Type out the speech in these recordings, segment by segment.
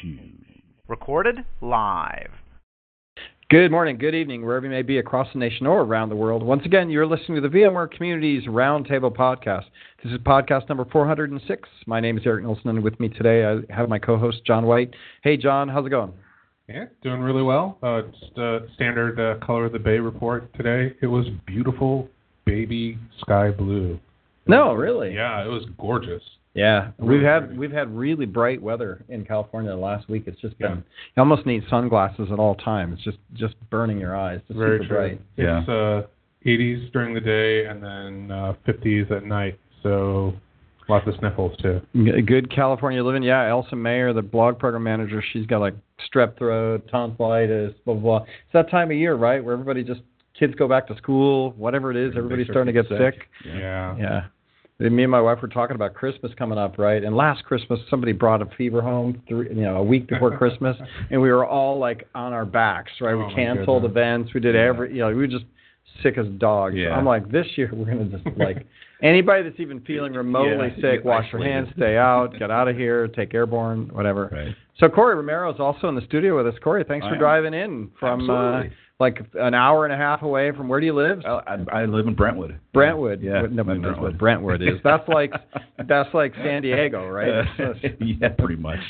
shoe. Recorded live. Good morning, good evening, wherever you may be across the nation or around the world. Once again, you're listening to the VMware Communities Roundtable Podcast. This is podcast number 406. My name is Eric Nelson, and with me today I have my co-host John White. Hey, John, how's it going? Yeah, doing really well. Uh, just a standard uh, color of the bay report today. It was beautiful baby sky blue. No, really? Yeah, it was gorgeous. Yeah, we've had we've had really bright weather in California the last week. It's just been yeah. you almost need sunglasses at all times. It's just just burning your eyes. It's Very super true. bright. It's uh, 80s during the day and then uh, 50s at night. So lots of sniffles too. Good California living. Yeah, Elsa Mayer, the blog program manager, she's got like strep throat, tonsillitis, blah blah. blah. It's that time of year, right, where everybody just kids go back to school, whatever it is, everybody's starting to get sick. sick. Yeah. Yeah me and my wife were talking about Christmas coming up, right? And last Christmas, somebody brought a fever home, three, you know, a week before Christmas, and we were all like on our backs, right? Oh, we canceled events, we did yeah. every, you know, we were just sick as dogs. Yeah. I'm like, this year we're gonna just like anybody that's even feeling remotely Yeah, sick, wash your hands, stay out, get out of here, take airborne, whatever. Right. So Corey Romero is also in the studio with us. Corey, thanks I for am. driving in from uh, Absolutely. Like an hour and a half away from where do you live? I, I, I live in Brentwood. Brentwood. Yeah, Nobody I'm knows Brentwood. what Brentwood is. That's like that's like San Diego, right? Uh, yeah, pretty much.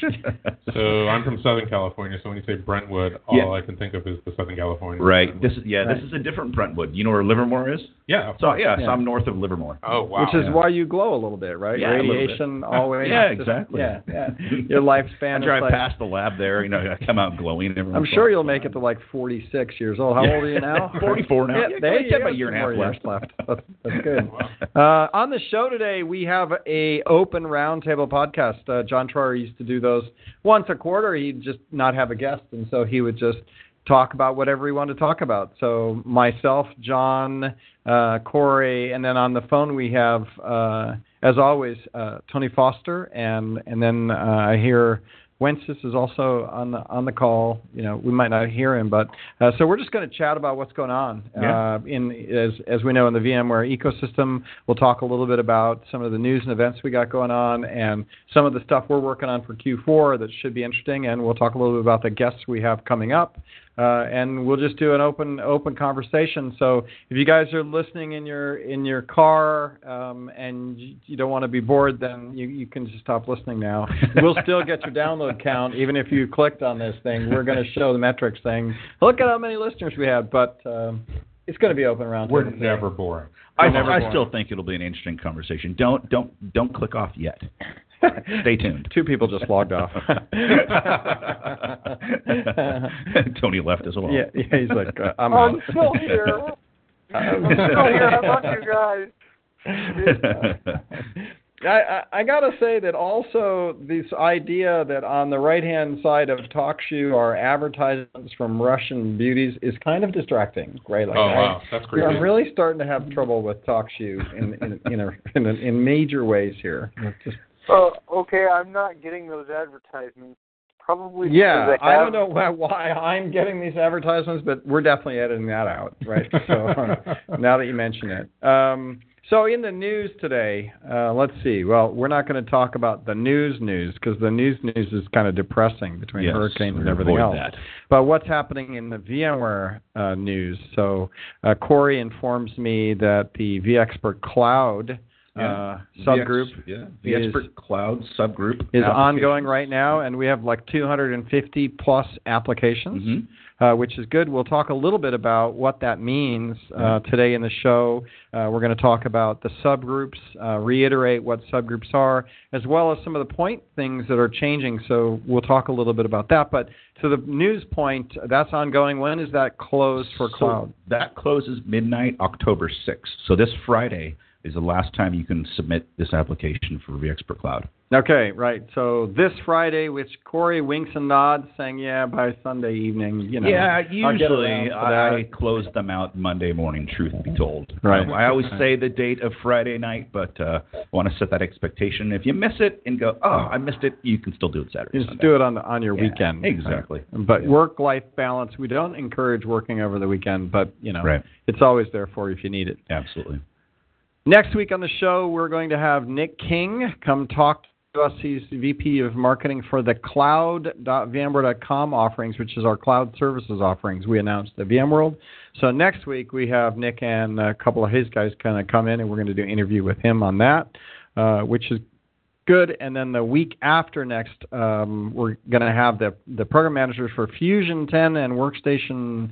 So I'm from Southern California. So when you say Brentwood, all Yeah. I can think of is the Southern California. right. This is yeah. Right. This is a different Brentwood. You know where Livermore is? Yeah. So yeah, Yeah. so I'm north of Livermore. Oh wow. Which is yeah. why you glow a little bit, right? Yeah, a little Radiation always. Yeah, just- exactly. Yeah, yeah. Your lifespan I is drive like. past the lab there. You know, I come out glowing. I'm sure you'll make it to like 46 years old. How old are you now? 44 now. Yeah, Yeah, there you you about a year and a half more years left. That's, that's good. Wow. Uh, on the show today, we have a open roundtable podcast. Uh, John Troyer used to do those once a quarter. He'd just not have a guest, and so he would just talk about whatever he wanted to talk about. So myself, John, uh, Corey, and then on the phone we have, uh, as always, uh, Tony Foster, and and then uh, I hear. Wences is also on the on the call. You know, we might not hear him, but uh, so we're just going to chat about what's going on Yeah. uh, in as as we know in the VMware ecosystem. We'll talk a little bit about some of the news and events we got going on, and some of the stuff we're working on for Q4 that should be interesting. And we'll talk a little bit about the guests we have coming up. Uh, and we'll just do an open open conversation. So if you guys are listening in your in your car um, and you, you don't want to be bored, then you, you can just stop listening now. We'll still get your download count even if you clicked on this thing. We're going to show the metrics thing. look at how many listeners we had. But um, it's going to be open around. We're never boring. I, never I boring. still think it'll be an interesting conversation. Don't don't don't click off yet. Stay tuned. Two people just logged off. Tony left as well. yeah, yeah, he's like, uh, I'm I'm out. still here. I'm still here. I love you guys. I, I, I gotta say that also this idea that on the right hand side of TalkShoe are advertisements from Russian beauties is kind of distracting, right? Like Oh I, wow, that's creepy. I'm really starting to have trouble with TalkShoe in in in, a, in, a, in major ways here. Just, Oh, okay. I'm not getting those advertisements. Probably. yeah, because I don't know why, why I'm getting these advertisements, but we're definitely editing that out, right? So now that you mention it. Um, so in the news today, uh, let's see. Well, we're not going to talk about the news news because the news news is kind of depressing between Yes, hurricanes and everything else. that. But what's happening in the VMware uh, news? So uh, Corey informs me that the vExpert Cloud uh, subgroup The, yeah, the is- expert cloud subgroup is ongoing right now, and we have like 250 plus applications, Mhm. uh, which is good. We'll talk a little bit about what that means uh, today in the show. Uh, we're going to talk about the subgroups, uh, reiterate what subgroups are, as well as some of the point things that are changing. So we'll talk a little bit about that. But to the news point, that's ongoing. When is that closed for So cloud? that closes midnight October 6th. So this Friday is the last time you can submit this application for vExpert Cloud. Okay, right. So this Friday, which Corey winks and nods, saying, "Yeah, by Sunday evening, you know." yeah, usually I close them out Monday morning. Truth be told, Right. Um, I always say the date of Friday night, but uh, I want to set that expectation. If you miss it and go, "Oh, I missed it," you can still do it Saturday. Just Sunday. do it on the, on your Yeah, weekend. exactly. But Yeah. work-life balance, we don't encourage working over the weekend, but you know, Right. it's always there for you if you need it. Absolutely. Next week on the show, we're going to have Nick King come talk to us. He's VP of Marketing for the Cloud.VMware.com offerings, which is our cloud services offerings. We announced at VMworld. So next week we have Nick and a couple of his guys kind of come in, and we're going to do an interview with him on that, uh, which is good. And then the week after next, um, we're going to have the the program managers for Fusion 10 and Workstation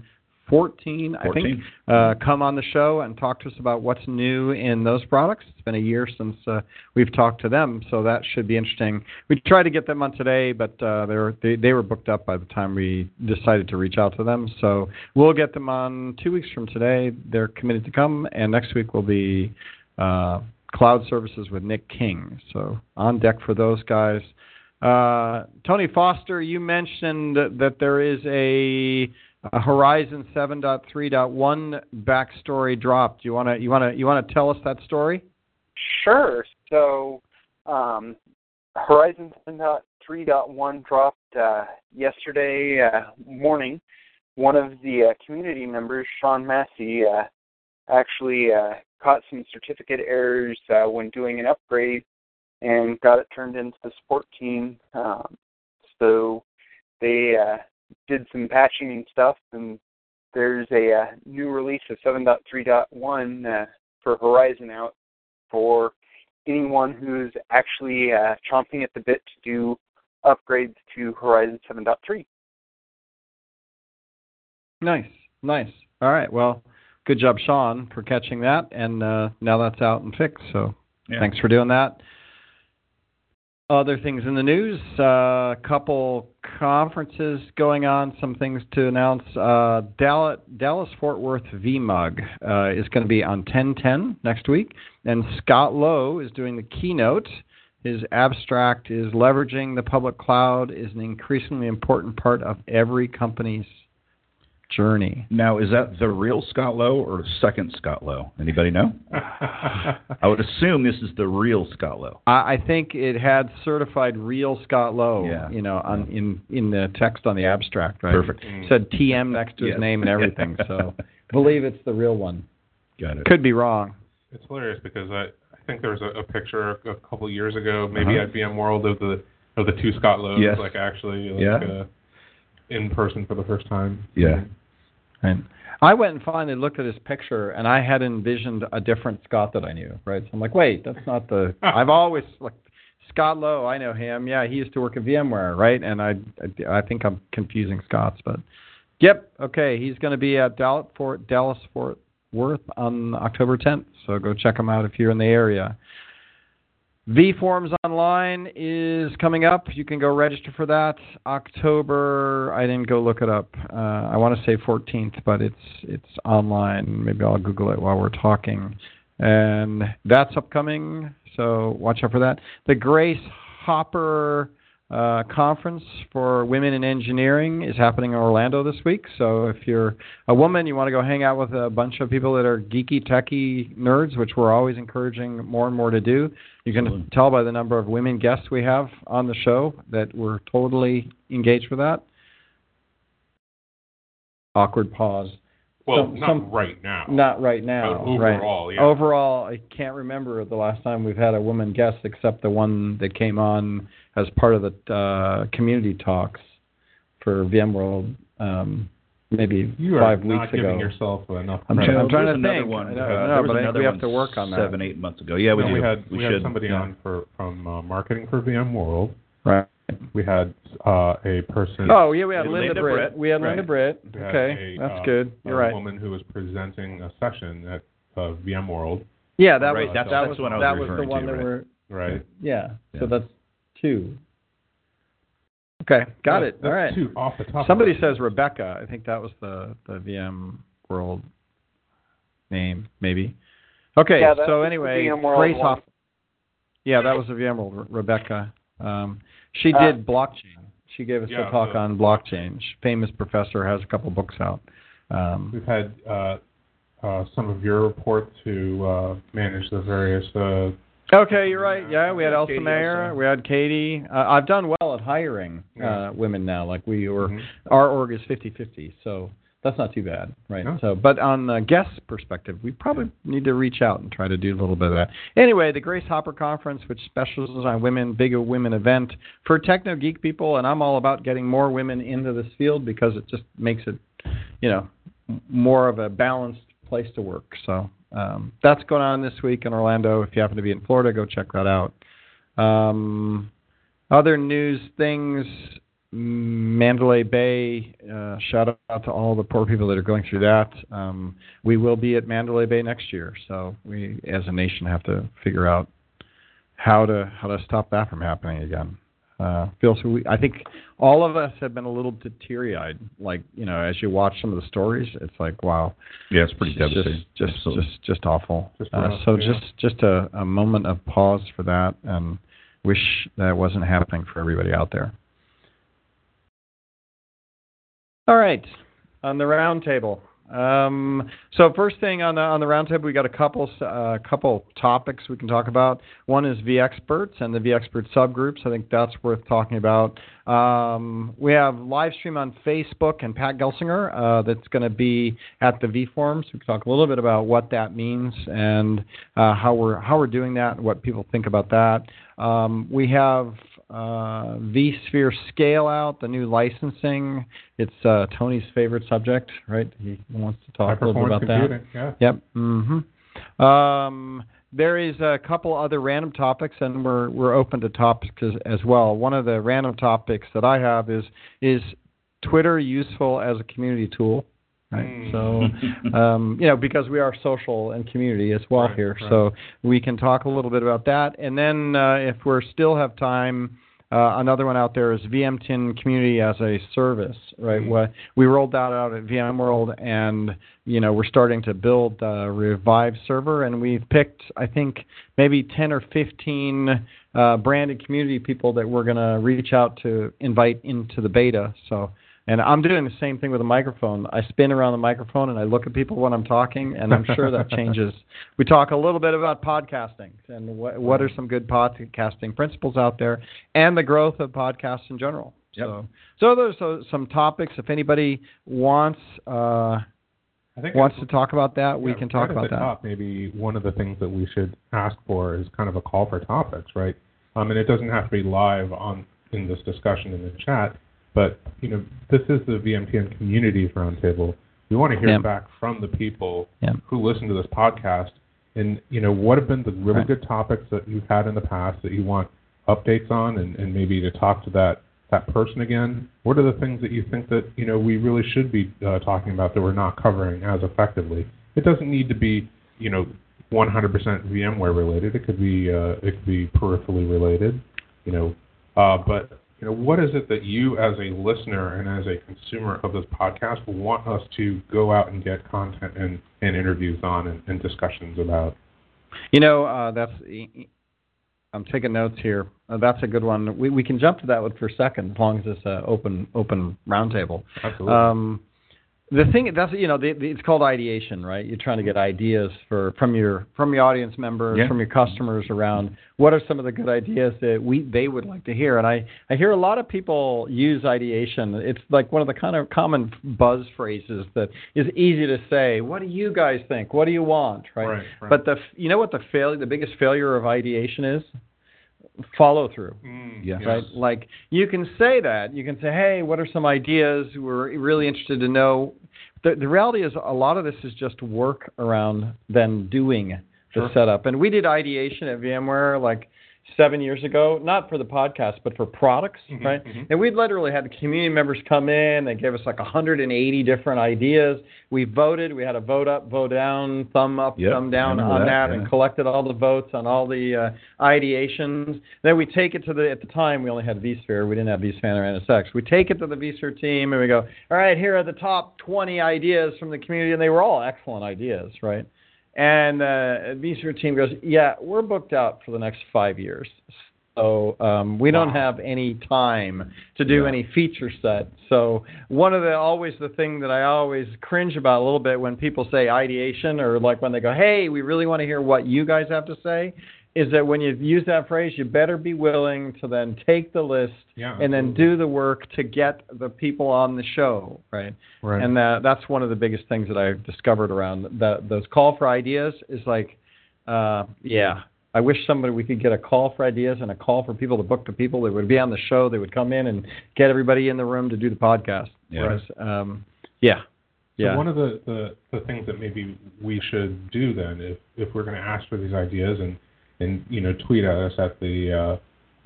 14, I think, uh, come on the show and talk to us about what's new in those products. It's been a year since uh, we've talked to them, so that should be interesting. We tried to get them on today, but uh, they were they, they were booked up by the time we decided to reach out to them. So we'll get them on two weeks from today. They're committed to come, and next week will be uh, cloud services with Nick King. So on deck for those guys. Uh, Tony Foster, you mentioned that there is a a Horizon 7.3.1 backstory dropped. You want to you want to you want to tell us that story? Sure. So, um, Horizon 7.3.1 dropped uh, yesterday uh, morning. One of the uh, community members, Sean Massey, uh, actually uh, caught some certificate errors uh, when doing an upgrade and got it turned into the support team. Um, so they uh, did some patching and stuff, and there's a uh, new release of 7.3.1 uh, for Horizon out for anyone who's actually uh, chomping at the bit to do upgrades to Horizon 7.3. Nice, nice. All right. Well, good job, Sean, for catching that, and uh, now that's out and fixed. So Yeah. thanks for doing that. Other things in the news, a uh, couple conferences going on, some things to announce. Uh, Dallas, Dallas Fort Worth VMUG uh, is going to be on 1010 next week, and Scott Lowe is doing the keynote. His abstract is leveraging the public cloud is an increasingly important part of every company's journey. Now, is that the real Scott Lowe or second Scott Lowe? Anybody know? I would assume this is the real Scott Lowe. I, I think it had certified real Scott Lowe, Yeah. you know, on in in the text on the abstract, right? Perfect. It said TM next to his Yes. name and everything. So believe it's the real one. Got it. Could be wrong. It's hilarious because I, I think there was a, a picture a couple years ago, maybe Uh-huh. at VMworld of the of the two Scott Lowes, Yes. like actually like, Yeah. uh, in person for the first time. Yeah. Right. I went and finally looked at his picture, and I had envisioned a different Scott that I knew. Right. So I'm like, wait, that's not the. I've always like Scott Lowe. I know him. Yeah, he used to work at VMware, right? And I, I, I think I'm confusing Scotts, but yep. Okay, he's going to be at Dallas Fort Dallas Fort Worth on October 10th. So go check him out if you're in the area. VForums Online is coming up. You can go register for that. October. I didn't go look it up. Uh, I want to say 14th, but it's it's online. Maybe I'll Google it while we're talking. And that's upcoming. So watch out for that. The Grace Hopper uh, conference for women in engineering is happening in Orlando this week. So if you're a woman, you want to go hang out with a bunch of people that are geeky, techie nerds, which we're always encouraging more and more to do. You can Absolutely. tell by the number of women guests we have on the show that we're totally engaged with that. Awkward pause. Well, Some- not some- right now. Not right now. But right. overall, yeah. Overall, I can't remember the last time we've had a woman guest except the one that came on as part of the uh, community talks for VMworld um, maybe you are five not weeks giving ago. yourself enough I'm credit. trying- I'm trying to another think. One, I uh, I know, there was but we have to work on that. Seven, eight months ago. Yeah, we No, do. we had we we had somebody yeah. on for from uh, marketing for VMworld. Right. We had uh, a person. Oh yeah, we had Linda Linda, Britt. Britt. We had Linda Right. Britt. Okay, a, that's uh, good. You're a right. woman who was presenting a session at uh, VMworld. Yeah, that Right, was that's- that that's was what I was that was the one to, that right. we're Right. yeah. Yeah. So that's two. Okay, got Yeah, it. that's All right. Two off the top. Somebody of says Rebecca. I think that was the the VM World name, maybe. Okay, Yeah, so anyway, Grace one. Hoff. Yeah, that was the VM World Rebecca. Um, she Uh, did blockchain. She gave us Yeah, a talk the- on blockchain. She's a famous professor has a couple books out. Um, We've had uh, uh, some of your report to uh, manage the various. Okay, you're right. Yeah, we had Yeah, Elsa Mayer, we had Katie. Uh, I've done well at hiring Yeah. uh, women now. Like we were, Mhm. our org is 50-50, so that's not too bad, right? No. So, but on the guest perspective, we probably need to reach out and try to do a little bit of that. Anyway, the Grace Hopper Conference, which specializes on women, big women event for techno geek people, and I'm all about getting more women into this field because it just makes it, you know, more of a balanced place to work. So um, that's going on this week in Orlando. If you happen to be in Florida, go check that out. Um, other news things. Mandalay Bay. Uh, shout out to all the poor people that are going through that. Um, we will be at Mandalay Bay next year, so we, as a nation, have to figure out how to how to stop that from happening again. Uh, feels we, I think all of us have been a little bit teary-eyed. Like you know, as you watch some of the stories, it's like wow, Yeah, it's pretty it's devastating. Just just Absolutely. just just awful. Just uh, so yeah. just just a, a moment of pause for that, and wish that wasn't happening for everybody out there. All right, on the round table. Um, so first thing on the on the round table, we got a couple uh, couple topics we can talk about. One is V experts and the V expert subgroups. I think that's worth talking about. Um, we have live stream on Facebook and Pat Gelsinger uh, that's going to be at the V forums. We can talk a little bit about what that means and uh, how we're how we're doing that and what people think about that. Um, we have uh, vSphere Scale Out, the new licensing. It's uh, Tony's favorite subject, right? He wants to talk a little bit about that. Yeah. Yep. hmm Um, there is a couple other random topics, and we're we're open to topics as, as well. One of the random topics that I have is is Twitter useful as a community tool? Right. Mm. So, um, you know, because we are social and community as well Right, here, right. so we can talk a little bit about that. And then, uh, if we still have time, uh, another one out there is VMTN Community as a Service, right? Mm. What we rolled that out at VMworld, and you know we're starting to build the Revive server, and we've picked, I think, maybe 10 or 15 uh, branded community people that we're going to reach out to invite into the beta. So. And I'm doing the same thing with a microphone. I spin around the microphone and I look at people when I'm talking, and I'm sure that changes. We talk a little bit about podcasting and what, what are some good podcasting principles out there, and the growth of podcasts in general. Yep. So, so there's uh, some topics. If anybody wants uh, I think wants to talk about that, we yeah, can talk right about that. Top, maybe one of the things that we should ask for is kind of a call for topics, right? Um, and it doesn't have to be live on in this discussion in the chat, but you know, this is the VMTN Communities Roundtable. We want to hear Yeah. back from the people Yeah. who listen to this podcast, and you know, what have been the really Right. good topics that you've had in the past that you want updates on, and, and maybe to talk to that that person again. What are the things that you think that you know we really should be uh, talking about that we're not covering as effectively? It doesn't need to be you know 100% VMware related. It could be uh, it could be peripherally related, you know. Uh, but you know, what is it that you, as a listener and as a consumer of this podcast, want us to go out and get content and, and interviews on and, and discussions about? You know, uh, that's. I'm taking notes here. Uh, that's a good one. We we can jump to that one for a second, as long as it's an open open roundtable. Absolutely. Um, the thing that's you know the, the, it's called ideation, right? You're trying to get ideas for from your from your audience members, Yeah. from your customers around what are some of the good ideas that we they would like to hear. And I I hear a lot of people use ideation. It's like one of the kind of common buzz phrases that is easy to say. What do you guys think? What do you want? Right. Right, right. But the you know what the fail the biggest failure of ideation is follow through Mm, Yes. right? Like you can say that. You can say, "Hey, what are some ideas? We're really interested to know." The the reality is a lot of this is just work around then doing the Sure. setup. And we did ideation at VMware like seven years ago, not for the podcast, but for products, Mhm, right? mhm. And we literally had the community members come in. They gave us like 180 different ideas. We voted. We had a vote up, vote down, thumb up, Yep, thumb down on that, that, and collected all the votes on all the uh, ideations. Then we take it to the. At the time, we only had vSphere. We didn't have vSphere or NSX. We take it to the vSphere team, and we go, all right, here are the top 20 ideas from the community, and they were all excellent ideas, right? And uh, vSphere team goes, yeah, we're booked out for the next five years. So um, we don't have any time to do Yeah. any feature set. So one of the always the thing that I always cringe about a little bit when people say ideation or like when they go, "Hey, we really want to hear what you guys have to say." Is that when you use that phrase, you better be willing to then take the list Yeah, and then do the work to get the people on the show, right? Right. And that, that's one of the biggest things that I've discovered around that those call for ideas is like, uh, yeah, I wish somebody we could get a call for ideas and a call for people to book the people that would be on the show. They would come in and get everybody in the room to do the podcast. Yeah. Whereas, um, yeah, So yeah, one of the, the, the things that maybe we should do then, if if we're going to ask for these ideas and and you know tweet at us at the uh,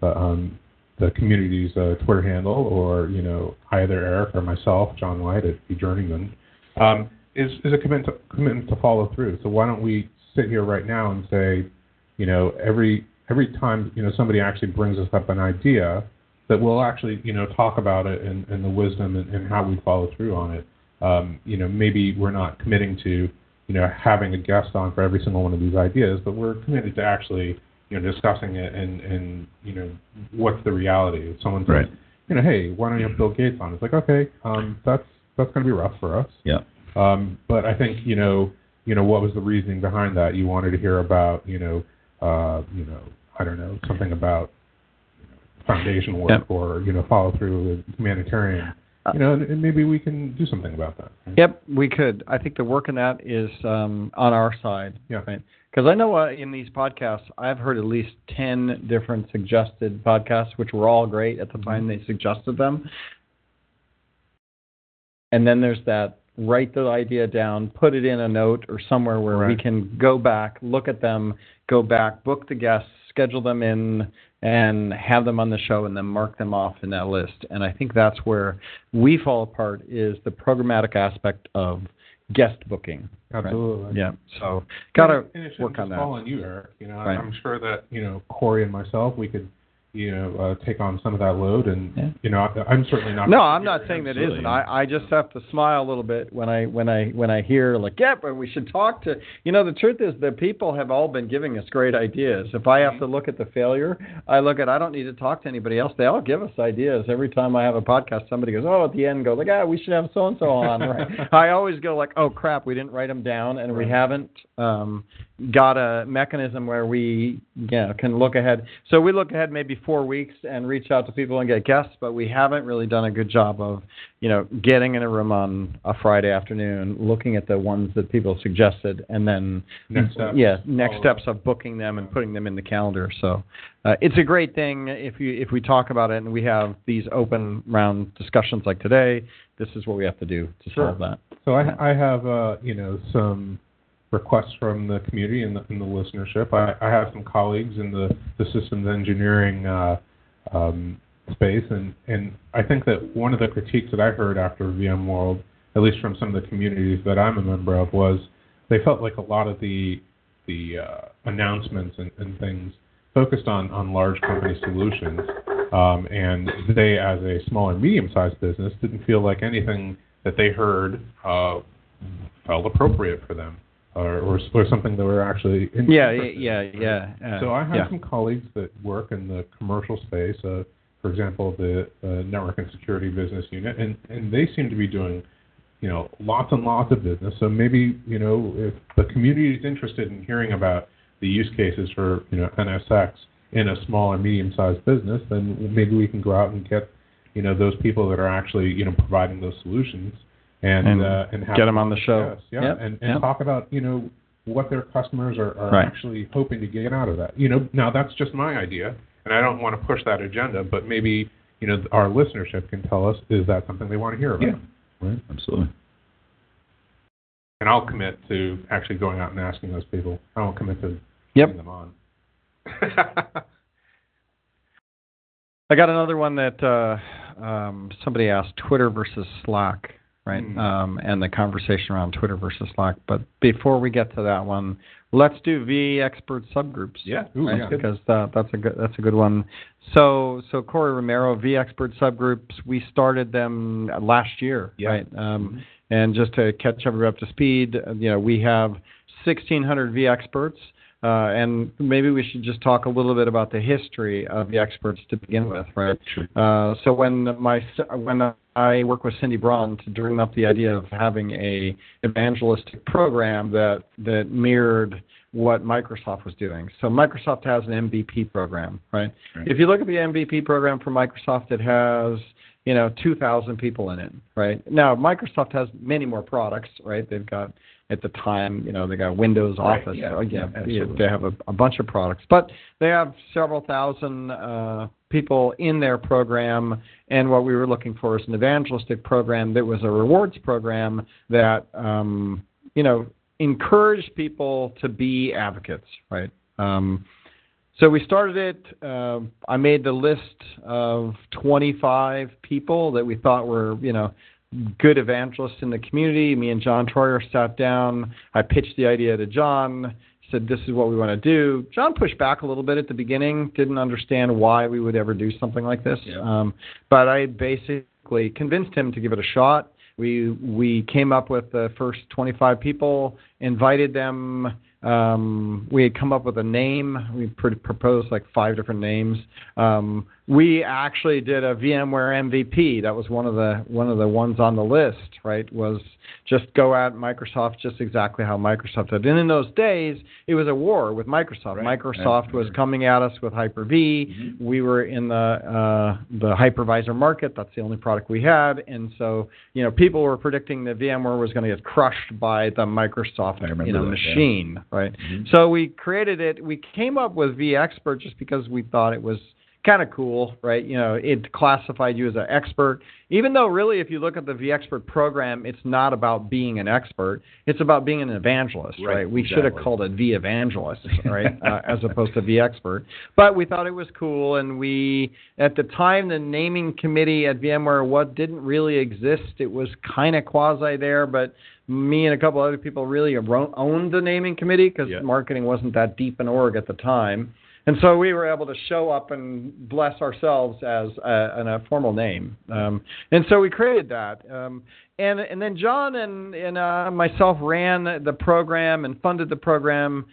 the um, the community's uh, Twitter handle, or you know either Eric or myself, John White at eJourneyman, um, is is a commitment to, commitment to follow through. So why don't we sit here right now and say, you know, every every time you know somebody actually brings us up an idea, that we'll actually you know talk about it and, and the wisdom and, and how we follow through on it um, you know, maybe we're not committing to, you know, having a guest on for every single one of these ideas, but we're committed to actually, you know, discussing it and, and you know, what's the reality. If someone says, Right. you know, hey, why don't you have Bill Gates on? It's like, okay, um, that's that's going to be rough for us. Yeah. Um, but I think, you know, you know, what was the reasoning behind that? You wanted to hear about, you know, uh, you know, I don't know, something about you know, foundation work or you know, follow through with humanitarian. Uh, You know, and, maybe we can do something about that. Yep, we could. I think the work in that is um, on our side. Yeah. Right. Because I know uh, in these podcasts, I've heard at least 10 different suggested podcasts, which were all great at the time they suggested them. And then there's that write the idea down, put it in a note or somewhere where we can go back, look at them, go back, book the guests, schedule them in, and have them on the show, and then mark them off in that list. And I think that's where we fall apart is the programmatic aspect of guest booking. right? Absolutely. Yeah. So gotta and work on that. fall on you, Eric. You know, Right. I'm sure that you know Corey and myself, we could, you know, uh, take on some of that load, and Yeah. you know, I, I'm certainly not. No, I'm not saying that it Absolutely. isn't. I, I just have to smile a little bit when I when I when I hear like, yeah, but we should talk to. You know, the truth is that people have all been giving us great ideas. If I have to look at the failure, I look at I don't need to talk to anybody else. They all give us ideas every time I have a podcast. Somebody goes, oh, at the end, go like, ah, we should have so and so on. Right? I always go like, oh crap, we didn't write them down, and we haven't um, got a mechanism where we you know, can look ahead. So we look ahead maybe four weeks and reach out to people and get guests, but we haven't really done a good job of, you know, getting in a room on a Friday afternoon, looking at the ones that people suggested, and then Next steps. yeah, next steps of booking them and putting them in the calendar. So uh, it's a great thing if you if we talk about it and we have these open round discussions like today. This is what we have to do to Sure. solve that. So I, I have, uh, you know, some requests from the community and the, and the listenership. I, I have some colleagues in the, the systems engineering uh, um, space, and, and I think that one of the critiques that I heard after VMworld, at least from some of the communities that I'm a member of, was they felt like a lot of the the uh, announcements and, and things focused on, on large company solutions, um, and they, as a small and medium-sized business, didn't feel like anything that they heard uh, felt appropriate for them, or, or, or something that we're actually in- Yeah, yeah, in. yeah. yeah. So I have yeah. some colleagues that work in the commercial space, uh, for example, the uh, network and security business unit, and, and they seem to be doing, you know, lots and lots of business. So maybe, you know, if the community is interested in hearing about the use cases for, you know, NSX in a small or medium-sized business, then maybe we can go out and get, you know, those people that are actually, you know, providing those solutions and And uh, and have get 'em on the show. Yeah, Yep, and and yep. talk about, you know, what their customers are, are Right. actually hoping to get out of that. You know, now that's just my idea, and I don't want to push that agenda, but maybe you know our listenership can tell us is that something they want to hear about. Yeah. Right. Absolutely. And I'll commit to actually going out and asking those people. I won't commit to Yep. them on. I got another one that uh, um, somebody asked: Twitter versus Slack, right? Hmm. Um, and the conversation around Twitter versus Slack. But before we get to that one, let's do V expert subgroups. Yeah. Ooh, right? yeah. Because that, that's a good that's a good one. So so Corey Romero, V expert subgroups. We started them last year, Yeah. right? Um, and just to catch everybody up to speed, uh, you know, we have 1,600 V experts. Uh, and maybe we should just talk a little bit about the history of the experts to begin with, right? Uh, so when my when I work with Cindy Braun to dream up the idea of having a evangelistic program that that mirrored what Microsoft was doing. So Microsoft has an MVP program, right? Right. If you look at the MVP program for Microsoft, it has you know 2,000 people in it, right? Now Microsoft has many more products, right? They've got at the time, you know, they got Windows Right, Office, yeah, oh, yeah, yeah, they have a, a bunch of products, but they have several thousand uh, people in their program. And what we were looking for is an evangelistic program that was a rewards program that um, you know encouraged people to be advocates, right? Um, so we started it. Uh, I made the list of 25 people that we thought were, you know, good evangelists in the community. Me and John Troyer sat down. I pitched the idea to John. Said this is what we want to do. John pushed back a little bit at the beginning. Didn't understand why we would ever do something like this. Yeah. Um, but I basically convinced him to give it a shot. We we came up with the first 25 people, invited them. Um, we had come up with a name. We pr- proposed like five different names. Um, we actually did a VMware MVP. That was one of the one of the ones on the list. Right? Was just go at Microsoft just exactly how Microsoft did. And in those days, it was a war with Microsoft. Right. Microsoft was coming at us with Hyper-V. Mhm. We were in the uh, the hypervisor market. That's the only product we had, and so you know people were predicting that VMware was going to get crushed by the Microsoft you know that, yeah. machine, right? Mhm. So we created it. We came up with vExpert just because we thought it was kind of cool, right? You know, it classified you as an expert, even though really, if you look at the vExpert program, it's not about being an expert. It's about being an evangelist, Right, right? We should have called it V Evangelist, right, uh, as opposed to vExpert. But we thought it was cool, and we at the time the naming committee at VMware what didn't really exist. It was kind of quasi there, but me and a couple other people really owned the naming committee because Yeah. marketing wasn't that deep in org at the time. And so we were able to show up and bless ourselves as a, a formal name. Um, and so we created that. Um, and, and then John and, and uh, myself ran the program and funded the program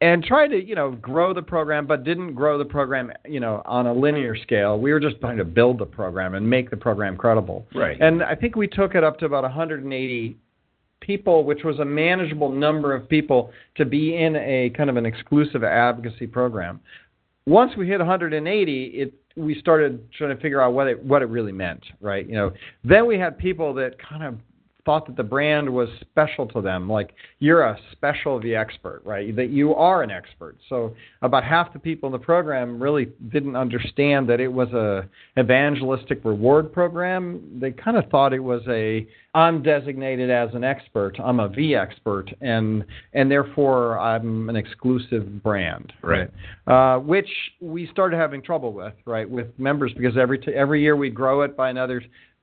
and tried to, you know, grow the program, but didn't grow the program, you know, on a linear scale. We were just trying to build the program and make the program credible. Right. And I think we took it up to about 180 people, which was a manageable number of people to be in a kind of an exclusive advocacy program. Once we hit 180, it we started trying to figure out what it what it really meant, right? You know, then we had people that kind of thought that the brand was special to them, like you're a special specialty expert, right? That you are an expert. So about half the people in the program really didn't understand that it was a evangelistic reward program. They kind of thought it was a I'm designated as an expert. I'm a V expert, and and therefore I'm an exclusive brand, Right. Uh, which we started having trouble with, right, with members because every t- every year we'd grow it by another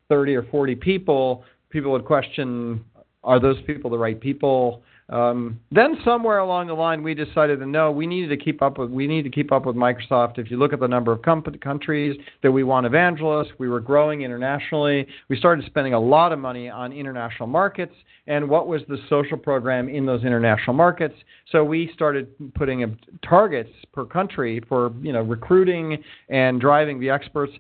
30 or 40 people. People would question, are those people the right people? Um, then somewhere along the line, we decided that no, we needed to keep up with we need to keep up with Microsoft. If you look at the number of countries that we want evangelists, we were growing internationally. We started spending a lot of money on international markets. And what was the social program in those international markets? So we started putting targets per country for you know recruiting and driving the experts.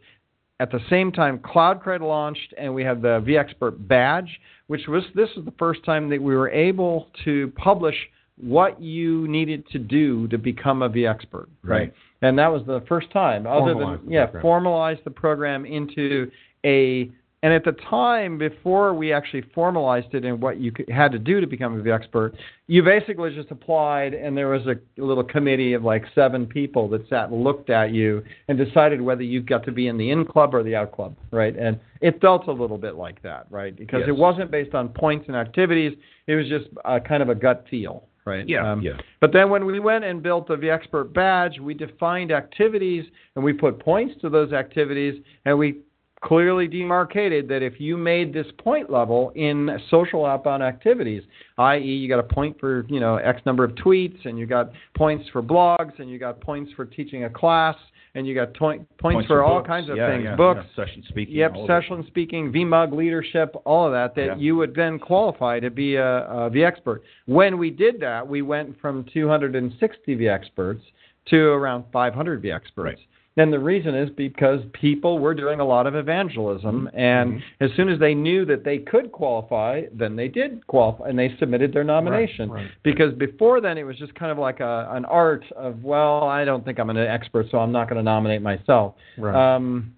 At the same time, CloudCred launched, and we had the vExpert badge, which was this is the first time that we were able to publish what you needed to do to become a vExpert, Right. And that was the first time, other than yeah, program. formalize the program into a. And at the time, before we actually formalized it and what you could, had to do to become a expert, you basically just applied, and there was a little committee of like seven people that sat and looked at you and decided whether you got to be in the in club or the out club, right? And it felt a little bit like that, right? Because Yes. it wasn't based on points and activities; it was just a, kind of a gut feel, right? Yeah, Um, yeah. But then when we went and built the expert badge, we defined activities and we put points to those activities, and we clearly demarcated that if you made this point level in social outbound activities, i.e., you got a point for you know X number of tweets, and you got points for blogs, and you got points for teaching a class, and you got point, points, for, all books. kinds of Yeah, things, yeah, books. yeah. session speaking. Yep, all session speaking, VMUG leadership, all of that, that you would then qualify to be a, a vExpert. When we did that, we went from 260 vExperts to around 500 vExperts. Right. And the reason is because people were doing a lot of evangelism, and Mm-hmm. as soon as they knew that they could qualify, then they did qualify, and they submitted their nomination. right. Because before then, it was just kind of like a, an art of, well, I don't think I'm an expert, so I'm not going to nominate myself. Right. Um,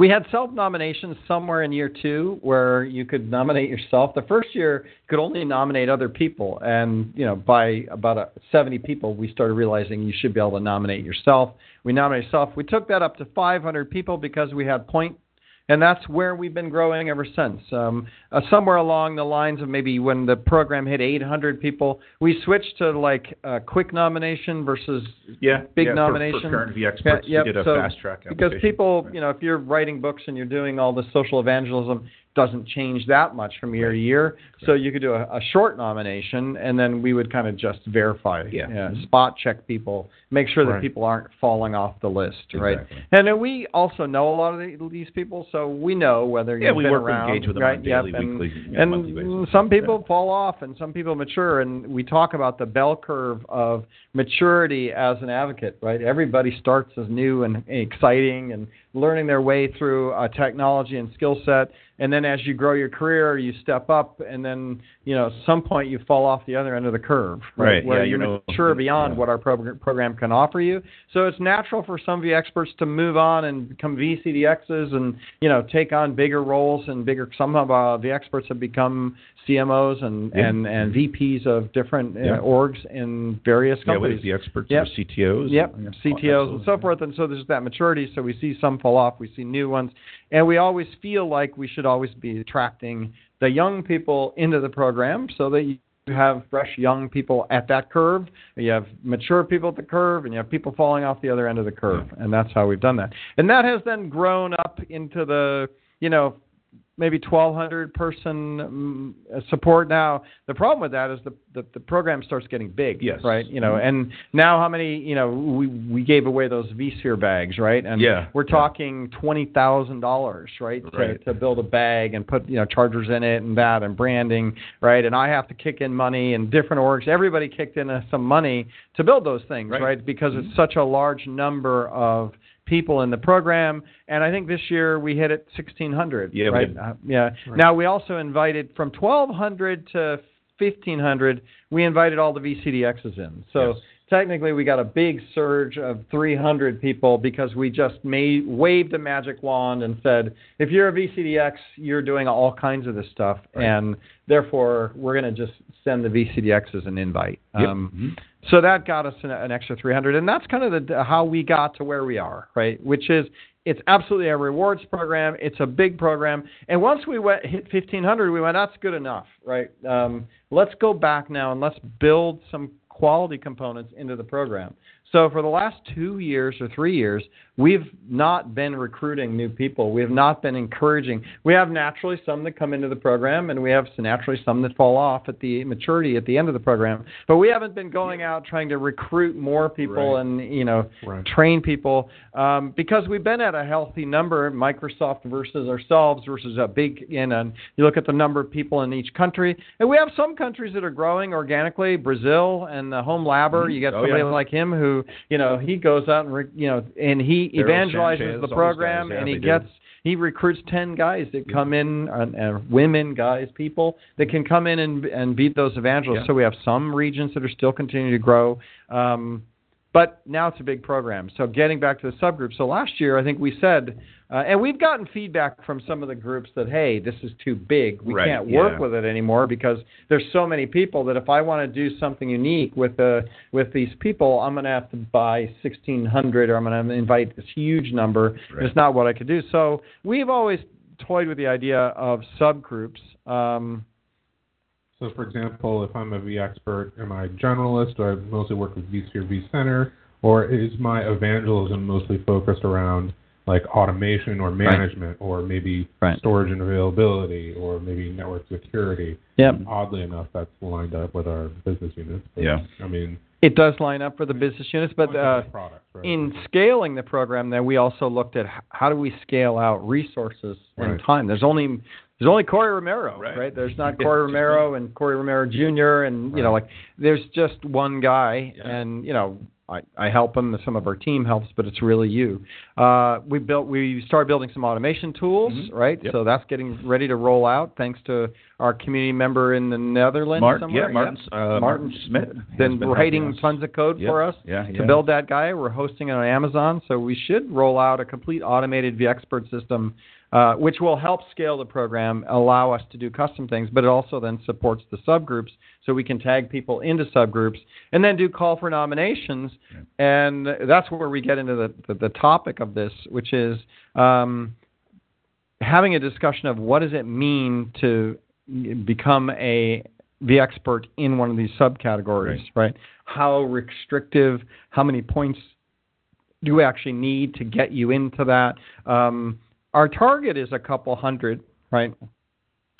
we had self nominations somewhere in year two where you could nominate yourself. The first year you could only nominate other people, and you know by about a, 70 people, we started realizing you should be able to nominate yourself. We nominated yourself. We took that up to 500 people because we had point and that's where we've been growing ever since. Um, uh, somewhere along the lines of maybe when the program hit 800 people, we switched to like uh, quick nomination versus Yeah, big yeah, nomination. for, current V experts. Yeah, we did a so- fast track because people, Right. you know, if you're writing books and you're doing all the social evangelism, doesn't change that much from year to year. So you could do a, a short nomination, and then we would kind of just verify, Yeah. Mm-hmm. spot check people, make sure that Right. people aren't falling off the list, right? And we also know a lot of the, these people, so we know whether Yeah, you've we been work around, engage with them right? on daily, yep. and, weekly, yeah, and basis. some people fall off, and some people mature, and we talk about the bell curve of maturity as an advocate, right? Everybody starts as new and exciting and learning their way through a technology and skill set, and then as you grow your career, you step up, and then you know at some point you fall off the other end of the curve, Right, Where yeah, you you're no- mature beyond yeah. what our program program can offer you. So it's natural for some of the experts to move on and become VCDXs and you know take on bigger roles and bigger. Some of uh, the experts have become CMOs and Yeah. and and VPs of different uh, orgs in various companies. with the experts Yep. CTOs. Yep, Yeah, CTOs and so forth, and so there's that maturity. So we see some fall off, we see new ones, and we always feel like we should always be attracting the young people into the program so that you have fresh young people at that curve, you have mature people at the curve, and you have people falling off the other end of the curve, and that's how we've done that. And that has then grown up into the you know maybe 1,200 person um, support now. The problem with that is the, the the program starts getting big, Yes. right? You know, Mhm. and now how many? You know, we we gave away those vSphere bags, right? And Yeah, we're yeah. talking twenty thousand dollars, right, to, Right. to build a bag and put you know chargers in it and that and branding, right? And I have to kick in money and different orgs. Everybody kicked in uh, some money to build those things, Right. right? Because Mhm. it's such a large number of people in the program and I think this year we hit it 1600 Yeah, right. Uh, yeah Right. now we also invited from 1200 to 1500 we invited all the VCDXs in so Yes. Technically we got a big surge of 300 people because we just made waved a magic wand and said if you're a VCDX you're doing all kinds of this stuff Right. and therefore we're going to just send the VCDXs an invite Yep. um, Mhm. so that got us an, an extra 300, and that's kind of the, how we got to where we are, right? Which is it's absolutely a rewards program. It's a big program, and once we went hit 1500, we went that's good enough, right? Um, let's go back now and let's build some quality components into the program. So for the last two years or three years, we've not been recruiting new people. We have not been encouraging. We have naturally some that come into the program, and we have naturally some that fall off at the maturity at the end of the program. But we haven't been going out trying to recruit more people Right. and you know Right. train people um, because we've been at a healthy number. Microsoft versus ourselves versus a big in and you look at the number of people in each country, and we have some countries that are growing organically. Brazil and the home labber, Mhm. you get Oh, somebody yeah. like him who you know he goes out and re, you know and he Daryl evangelizes Sanchez, the program guys, yeah, and he they do. gets he recruits 10 guys that come in uh, uh, women guys people that can come in and and beat those evangelists Yeah. so we have some regions that are still continuing to grow um, but now it's a big program. So getting back to the subgroup. So last year, I think we said, uh, and we've gotten feedback from some of the groups that, hey, this is too big. We Right, can't work yeah. with it anymore because there's so many people that if I want to do something unique with the with these people, I'm going to have to buy 1,600 or I'm going to invite this huge number. Right. It's not what I could do. So we've always toyed with the idea of subgroups. Um, So, for example, if I'm a V expert, am I generalist? Do I mostly work with vSphere, vCenter, or is my evangelism mostly focused around like automation or management, or maybe Right. storage and availability, or maybe network security? Yep. Oddly enough, that's lined up with our business units. But, Yeah. I mean, It does line up for the business units, but uh, products, right? in scaling the program, then we also looked at how do we scale out resources and time. There's only there's only Corey Romero, Right. right? There's not Corey Romero and Corey Romero Jr. and you know like there's just one guy, Yeah. and you know I, I help them. Some of our team helps, but it's really you. Uh, we built. We started building some automation tools, Mhm. right? Yep. So that's getting ready to roll out, thanks to our community member in the Netherlands Martin, somewhere. yeah, Martin, uh, Martin Martin Smith Been been writing tons of code Yeah, for us yeah, to yeah. build that guy. We're hosting it on Amazon, so we should roll out a complete automated vExpert system, uh, which will help scale the program, allow us to do custom things, but it also then supports the subgroups, so we can tag people into subgroups and then do call for nominations. And that's where we get into the, the, the topic of this, which is um, having a discussion of what does it mean to become a the expert in one of these subcategories, right. How restrictive, how many points do we actually need to get you into that? Um, our target is a couple hundred, right?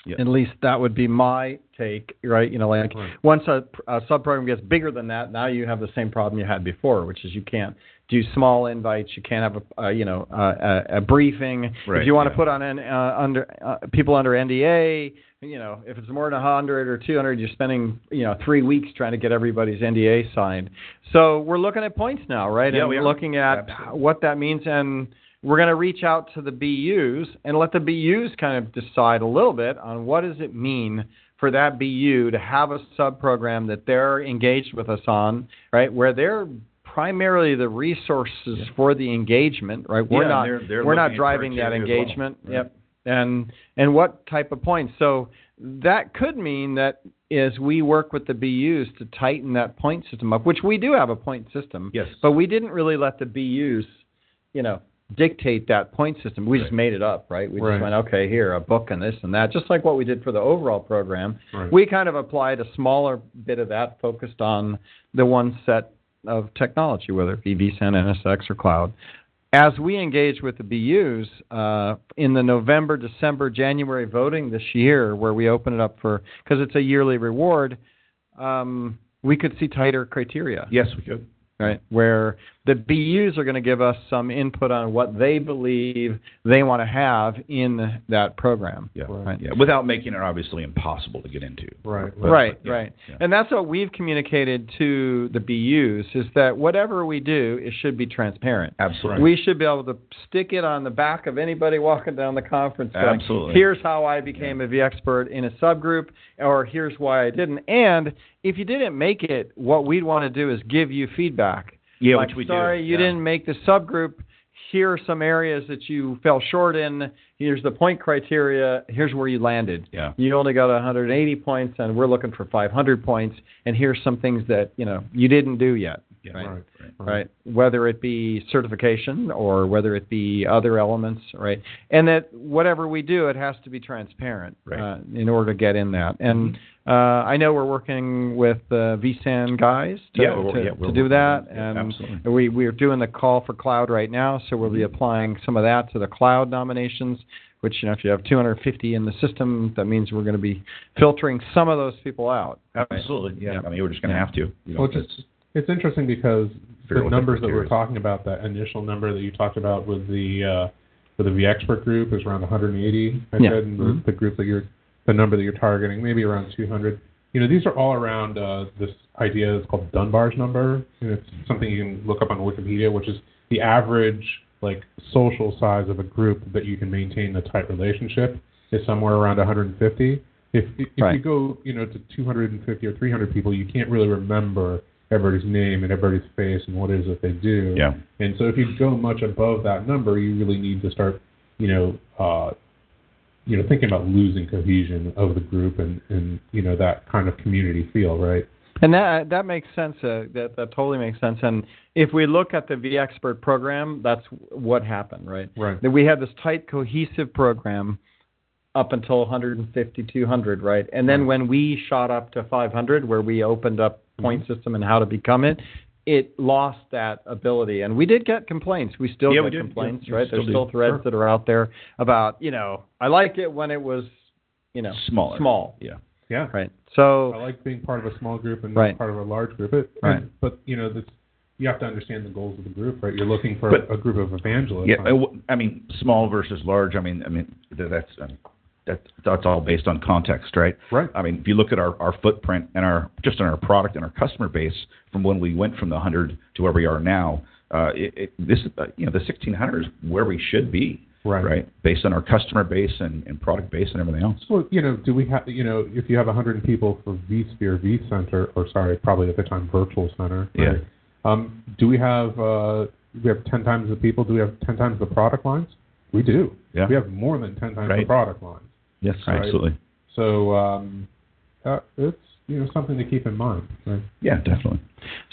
Yeah. At least that would be my take, right? You know, like Right. once a, a subprogram gets bigger than that, now you have the same problem you had before, which is you can't do small invites, you can't have a, uh, you know, a, a, a briefing. Right, if you want yeah. to put on an, uh, under uh, people under NDA, you know, if it's more than 100 or 200, you're spending, you know, three weeks trying to get everybody's NDA signed. So we're looking at points now, right? Yeah, and we we're are. looking at Absolutely. what that means, and we're going to reach out to the BUs and let the BUs kind of decide a little bit on what does it mean for that BU to have a sub-program that they're engaged with us on, right? Where they're primarily the resources for the engagement, right? We're Yeah, not they're- they're we're not driving that as well. engagement. Right. Yep. And and what type of points? So that could mean that as we work with the BUs to tighten that point system up, which we do have a point system, Yes. but we didn't really let the BUs, you know, dictate that point system. We just made it up, right? We Right. just went, okay, here, a book and this and that, just like what we did for the overall program. Right. We kind of applied a smaller bit of that focused on the one set of technology, whether it be vSAN, NSX, or cloud. As we engage with the BUs uh, in the November, December, January voting this year, where we open it up for, because it's a yearly reward, um, we could see tighter criteria Yes, we could. right? Where the BUs are going to give us some input on what they believe they want to have in that program. Yeah. Right. Yeah. Without making it obviously impossible to get into. Right. But- right, but, yeah, right. yeah. And that's what we've communicated to the BUs is that whatever we do, it should be transparent. Absolutely. We should be able to stick it on the back of anybody walking down the conference. going, Absolutely. Here's how I became a V expert in a subgroup, or here's why I didn't. And if you didn't make it, what we'd want to do is give you feedback. Yeah, like, which we do. sorry, you Yeah. didn't make the subgroup. Here are some areas that you fell short in. Here's the point criteria. Here's where you landed. Yeah. You only got 180 points, and we're looking for 500 points. And here's some things that you know you didn't do yet. Yeah. Right. Right. Right. Whether it be certification or whether it be other elements, right? And that whatever we do, it has to be transparent Right. uh, in order to get in that. And uh, I know we're working with the vSAN guys to, Yeah, to, yeah, to we're do that, with. Yeah, and absolutely. we we're doing the call for cloud right now, so we'll be applying some of that to the cloud nominations. Which you know, if you have 250 in the system, that means we're going to be filtering some of those people out. Absolutely. Yeah. Yeah. I mean, we're just going to have to. You know, Well, it's, just, it's interesting because the out the numbers that we're talking about, that initial number that you talked about with the uh, with the expert group is around 180. I Yeah. said, and the, Mhm. the group that you're, the number that you're targeting, maybe around 200. You know, these are all around uh, this idea that's called Dunbar's number. And it's something you can look up on Wikipedia, which is the average like social size of a group that you can maintain a tight relationship is somewhere around 150. If if Right. you go, you know, to 250 or 300 people, you can't really remember everybody's name and everybody's face and what it is that they do. Yeah. And so if you go much above that number, you really need to start, you know, uh, you know, thinking about losing cohesion of the group and, and you know that kind of community feel, right? And that that makes sense. Uh, that that totally makes sense. And if we look at the V Expert program, that's what happened, right? Right. That we had this tight, cohesive program up until 150, 200, right? And then when we shot up to 500, where we opened up point Mm-hmm. system and how to become it, it lost that ability. And we did get complaints. We still Yeah, get we complaints, Yeah, right? still There's do. still threads Sure. that are out there about, you know, I like it when it was, you know, Smaller. small, Yeah. Yeah. right? So I like being part of a small group and Right. part of a large group. It, Right. and- but you know, this you have to understand the goals of the group, right? You're looking for But- a group of evangelists. Yeah. w- I mean, small versus large. I mean, I mean that's. I mean, that that's all based on context, right? Right. I mean, if you look at our, our footprint and our just on our product and our customer base from when we went from the 100 to where we are now, uh, it, it, this uh, you know the 1600 is where we should be, Right. right? Based on our customer base and, and product base and everything else. So you know, do we have you know if you have 100 people for vSphere vCenter or sorry, probably at the time Virtual Center. Yeah. Um, do we have uh, we have 10 times the people? Do we have 10 times the product lines? We do. Yeah. We have more than 10 times the product lines. Yes, Right. absolutely. So um, uh, it's you know something to keep in mind. Right? Yeah, definitely.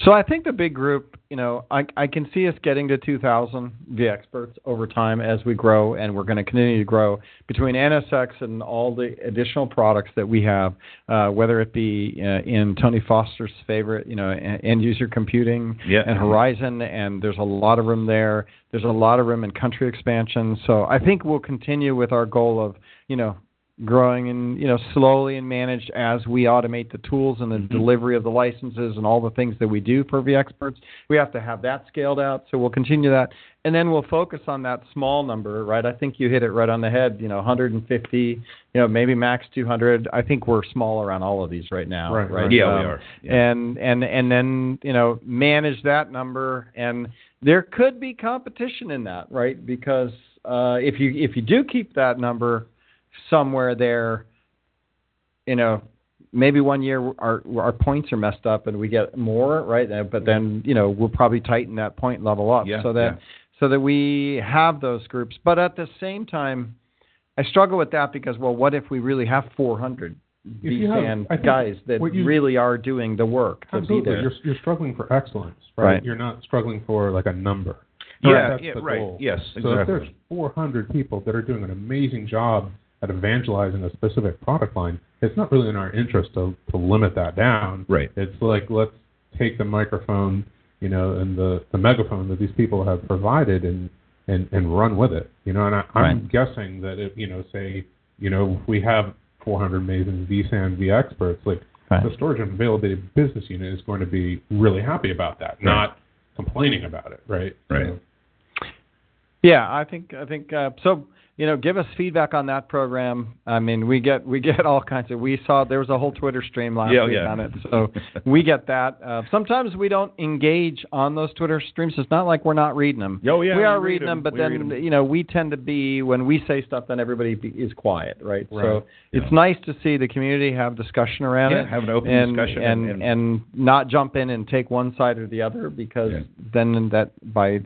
So I think the big group, you know, I, I can see us getting to 2,000 V experts over time as we grow, and we're going to continue to grow between NSX and all the additional products that we have, uh, whether it be uh, in Tony Foster's favorite, you know, end user computing Yeah. and Horizon, and there's a lot of room there. There's a lot of room in country expansion. So I think we'll continue with our goal of, you know, growing and you know slowly and managed as we automate the tools and the Mhm. delivery of the licenses and all the things that we do for the experts We have to have that scaled out, so we'll continue that, and then we'll focus on that small number, right? I think you hit it right on the head. You know, 150, you know, maybe max 200. I think we're smaller on all of these right now, Right, right? right. Yeah, Um, we are. Yeah. and and and then you know manage that number and there could be competition in that right because uh if you if you do keep that number somewhere there you know maybe one year our our points are messed up and we get more right but then you know we'll probably tighten that point level up Yeah, so that yeah. so that we have those groups but at the same time I struggle with that because well what if we really have 400 If you have- vSAN I think guys that you- really are doing the work to Absolutely. be there. You're you're struggling for excellence, right? Right. You're not struggling for like a number. Yeah, Right, that's yeah, the right. goal. Yes, So if there's 400 people that are doing an amazing job at evangelizing a specific product line, it's not really in our interest to, to limit that down. Right. It's like let's take the microphone, you know, and the, the megaphone that these people have provided and, and, and run with it. You know, and I, I'm Right. guessing that if you know, say, you know, we have 400 amazing vSAN V experts, like Right. the storage and availability business unit is going to be really happy about that, not complaining about it, right? Right. So- Yeah, I think I think uh, so. You know, give us feedback on that program. I mean, we get we get all kinds of. We saw there was a whole Twitter stream last Yeah, week yeah. on it, so we get that. Uh, sometimes we don't engage on those Twitter streams. It's not like we're not reading them. Oh, yeah, we are reading them, 'em. but We then read 'em. you know we tend to be when we say stuff, then everybody be, is quiet, right? Right. So it's nice to see the community have discussion around Yeah, it. have an open and, discussion and, and- and not jump in and take one side or the other because Yeah. then that by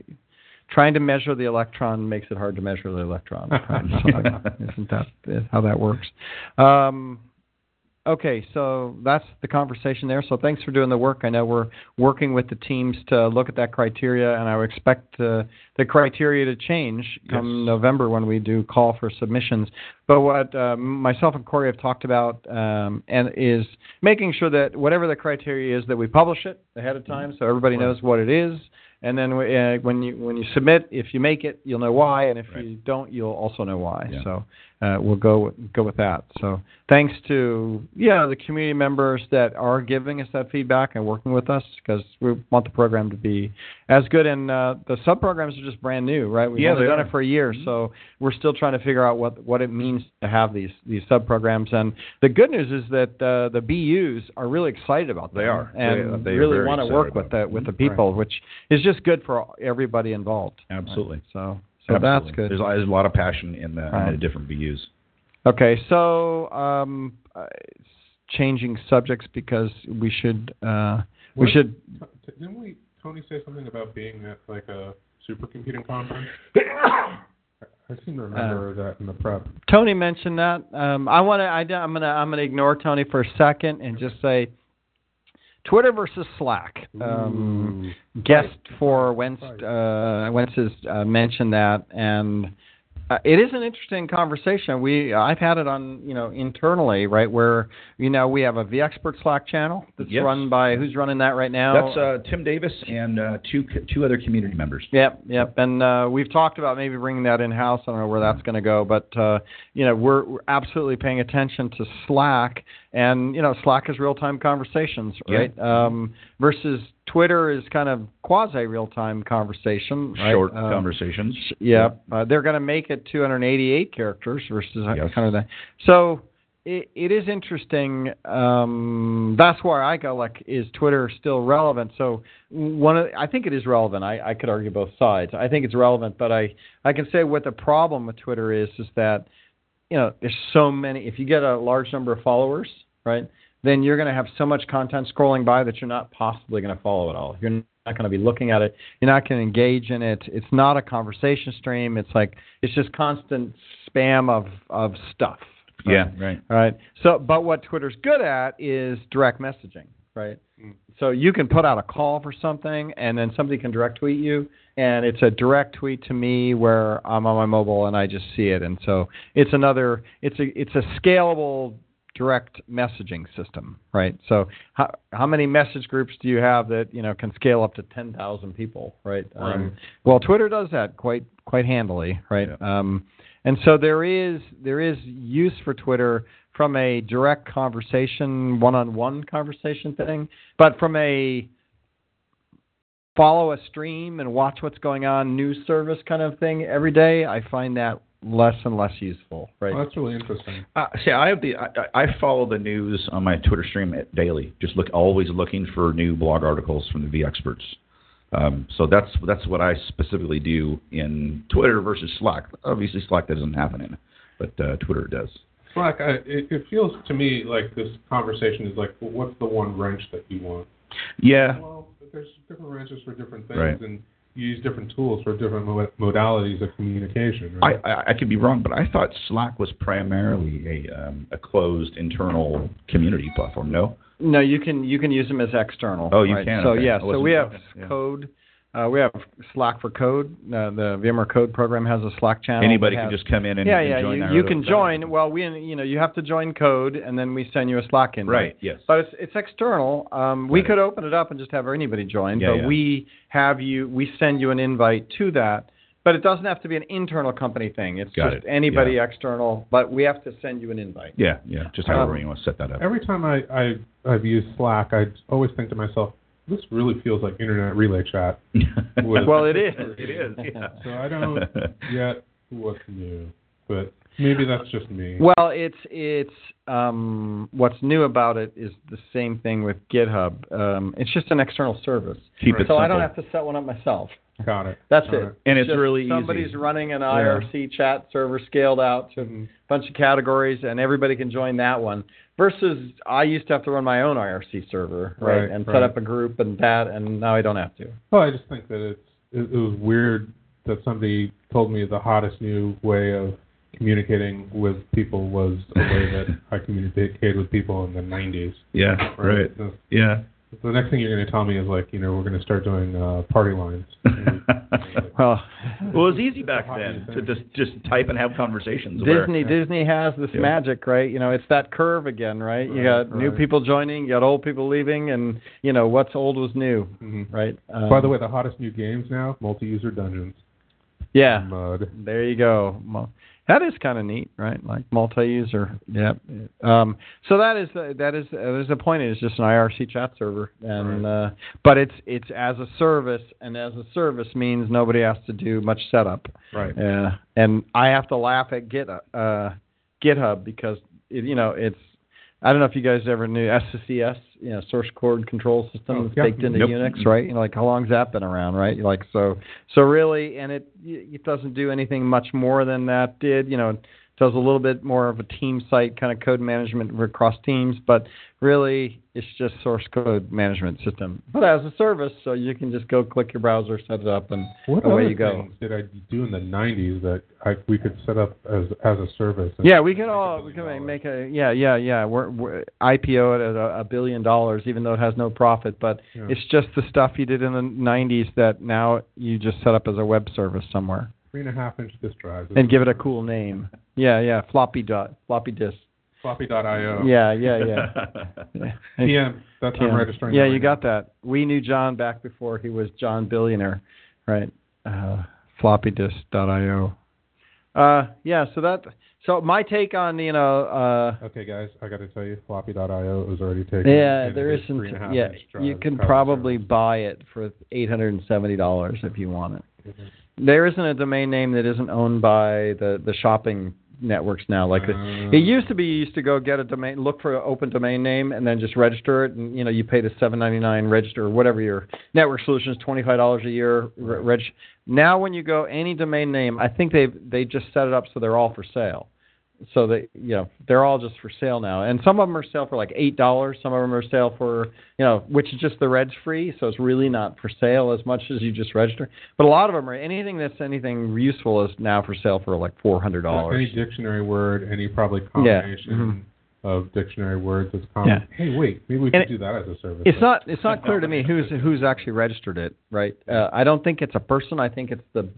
trying to measure the electron makes it hard to measure the electron. Isn't that how that works? Um, okay, so that's the conversation there. So thanks for doing the work. I know we're working with the teams to look at that criteria, and I would expect uh, the criteria to change come Yes. November when we do call for submissions. But what uh, myself and Corey have talked about um, and is making sure that whatever the criteria is, that we publish it ahead of time so everybody Right. knows what it is. And then uh, when you when you submit, if you make it, you'll know why, and if Right. you don't, you'll also know why. Yeah. So uh, we'll go go with that. So thanks to yeah the community members that are giving us that feedback and working with us because we want the program to be as good. And uh, the sub programs are just brand new, right? We've Yeah, only done are. it for a year, so we're still trying to figure out what what it means to have these these sub programs. And the good news is that uh, the BUs are really excited about them They are. and They- they really want to work with the with the Right. people, which is just good for everybody involved. Absolutely. So so Absolutely. that's good. There's, a- there's a lot of passion in the, in the different BUs. Okay, so um, uh, changing subjects because we should uh, we should. Didn't we, Tony, say something about being at like a supercomputing conference? I I seem to remember Uh, that in the prep. Tony mentioned that. Um, I want to. I, am gonna. I'm gonna ignore Tony for a second and just say, Twitter versus Slack. Um, guest for Wentz. Uh, Wentz has uh, mentioned that, and uh, it is an interesting conversation. We I've had it on you know internally, right? Where you know we have a vExpert Slack channel that's Yes. run by who's running that right now. That's uh, Tim Davis and uh, two two other community members. Yep, yep. And uh, we've talked about maybe bringing that in house. I don't know where that's going to go, but uh, you know, we're, we're absolutely paying attention to Slack, and you know, Slack is real time conversations, right? Um, versus Twitter is kind of quasi real time conversation. Right? Short Um, conversations. Yeah, uh, they're going to make it 288 characters versus Yes. kind of that. So it, it is interesting. Um, that's where I go. Like, is Twitter still relevant? So one, of, I think it is relevant. I, I could argue both sides. I think it's relevant, but I I can say what the problem with Twitter is is that you know there's so many. If you get a large number of followers, right, then you're going to have so much content scrolling by that you're not possibly going to follow it all. You're not going to be looking at it. You're not going to engage in it. It's not a conversation stream. It's like it's just constant spam of of stuff. Yeah, right. All right. So, but what Twitter's good at is direct messaging, right? Mm. So you can put out a call for something, and then somebody can direct tweet you, and it's a direct tweet to me where I'm on my mobile and I just see it, and so it's another, it's a, it's a scalable direct messaging system, right? So how how many message groups do you have that you know can scale up to ten thousand people, right? Right. Um, well, Twitter does that quite quite handily, right? Um, and so there is there is use for Twitter from a direct conversation, one-on-one conversation thing, but from a follow a stream and watch what's going on news service kind of thing every day, I find that less and less useful, right? Well, that's really interesting. Uh, see, I have the I, I I follow the news on my Twitter stream at- daily. Just look, always looking for new blog articles from the V experts. Um, so that's that's what I specifically do in Twitter versus Slack. Obviously, Slack that doesn't happen in, but uh, Twitter does. Slack, I, it, it feels to me like this conversation is like, well, what's the one wrench that you want? Yeah, Well, there's different wrenches for different things, Right. and you use different tools for different mo- modalities of communication. I, Right? I I could be wrong, but I thought Slack was primarily a um, a closed internal community platform. No. No, you can you can use them as external. Oh, you right? can, So okay. yeah, so we have okay, yeah. code. Uh, we have Slack for Code. Uh, the VMware Code program has a Slack channel. Anybody that can just come in and, yeah, and yeah. join you that you can that. join. Well, we you know you have to join Code, and then we send you a Slack invite. Right. Yes. But it's it's external. Um, we Right. could open it up and just have anybody join, Yeah, but yeah. we have you. We send you an invite to that. But it doesn't have to be an internal company thing. It's Got just it. anybody Yeah. external. But we have to send you an invite. Yeah. Yeah. Just Um, however you want to set that up. Every time I, I I've used Slack, I always think to myself, this really feels like internet relay chat. Well, it is. It is. Yeah. So I don't yet what's new, but maybe that's just me. Well, it's it's um, what's new about it is the same thing with GitHub. Um, it's just an external service, Keep it so I don't have to set one up myself. Got it. That's Got it. And it's Just really easy. somebody's running an IRC chat server scaled out to Mhm. a bunch of categories, and everybody can join that one. Versus, I used to have to run my own IRC server, right, Right, and right. set up a group and that, and now I don't have to. Well, I just think that it's it, it was weird that somebody told me the hottest new way of communicating with people was a way that I communicated with people in the 90s. Yeah. Right. The, Yeah. the next thing you're going to tell me is like, you know, we're going to start doing uh, party lines. Well, Well, it was easy back How do you then to just just type and have conversations. where- Disney Disney has this Yeah. magic, right? You know, it's that curve again, right? you Right, got new people joining, you got old people leaving, and you know what's old was new, Mhm. right? Um, By the way, the hottest new games now, multi-user dungeons. yeah, Mud. there you go. That is kind of neat, right? Like multi-user. Yeah. Um, so that is that is that is a point. It's just an IRC chat server, and uh, but it's it's as a service, and as a service means nobody has to do much setup. Right. Yeah, and I have to laugh at Git, uh, GitHub because it, you know it's. I don't know if you guys ever knew SCCS, you know, source code control system Oh, that's yeah. baked into Nope. Unix, right? You know, like how long's that been around, right? Like so, so really, and it it doesn't do anything much more than that did. You know, it does a little bit more of a team site kind of code management across teams, but really it's just source code management system. But as a service, so you can just go click your browser, set it up, and What away you go. things did I do in the 90s that I, we could set up as as a service? Yeah, we can all we make a yeah yeah yeah. We're, we're IPO it at a, a billion dollars, even though it has no profit. But Yeah. it's just the stuff you did in the '90s that now you just set up as a web service somewhere three and a half inch disk drives and give it a cool name. Yeah yeah, floppy dot floppy disk. floppy.io. Yeah yeah yeah. yeah. PM. That's how I'm Yeah. registering. Yeah, it you right got that. We knew John back before he was John Billionaire, right? Uh, floppydisk.io. Uh, yeah. So that. So my take on you know. Uh, Okay, guys, I got to tell you, floppy.io is already taken. yeah, there is isn't. three and a half Yeah, you can probably service. buy it for eight hundred and seventy dollars if you want it. Mhm. There isn't a domain name that isn't owned by the the shopping networks now. Like the, Uh, it used to be, you used to go get a domain, look for an open domain name, and then just register it, and you know you pay the seven ninety nine register or whatever your network solution is twenty five dollars a year. Re- reg. Now when you go any domain name, I think they they just set it up so they're all for sale. So they you know they're all just for sale now, and some of them are sale for like eight dollars. Some of them are sale for you know which is just the reg free, so it's really not for sale as much as you just register. But a lot of them are anything that's anything useful is now for sale for like four hundred dollars. Any dictionary word, any probably Yeah, combination mhm. of dictionary words that's common. Yeah. Hey, wait, maybe we could do that as a service. It's not it's not clear to me who's who's actually registered it, right? Uh, I don't think it's a person. I think it's the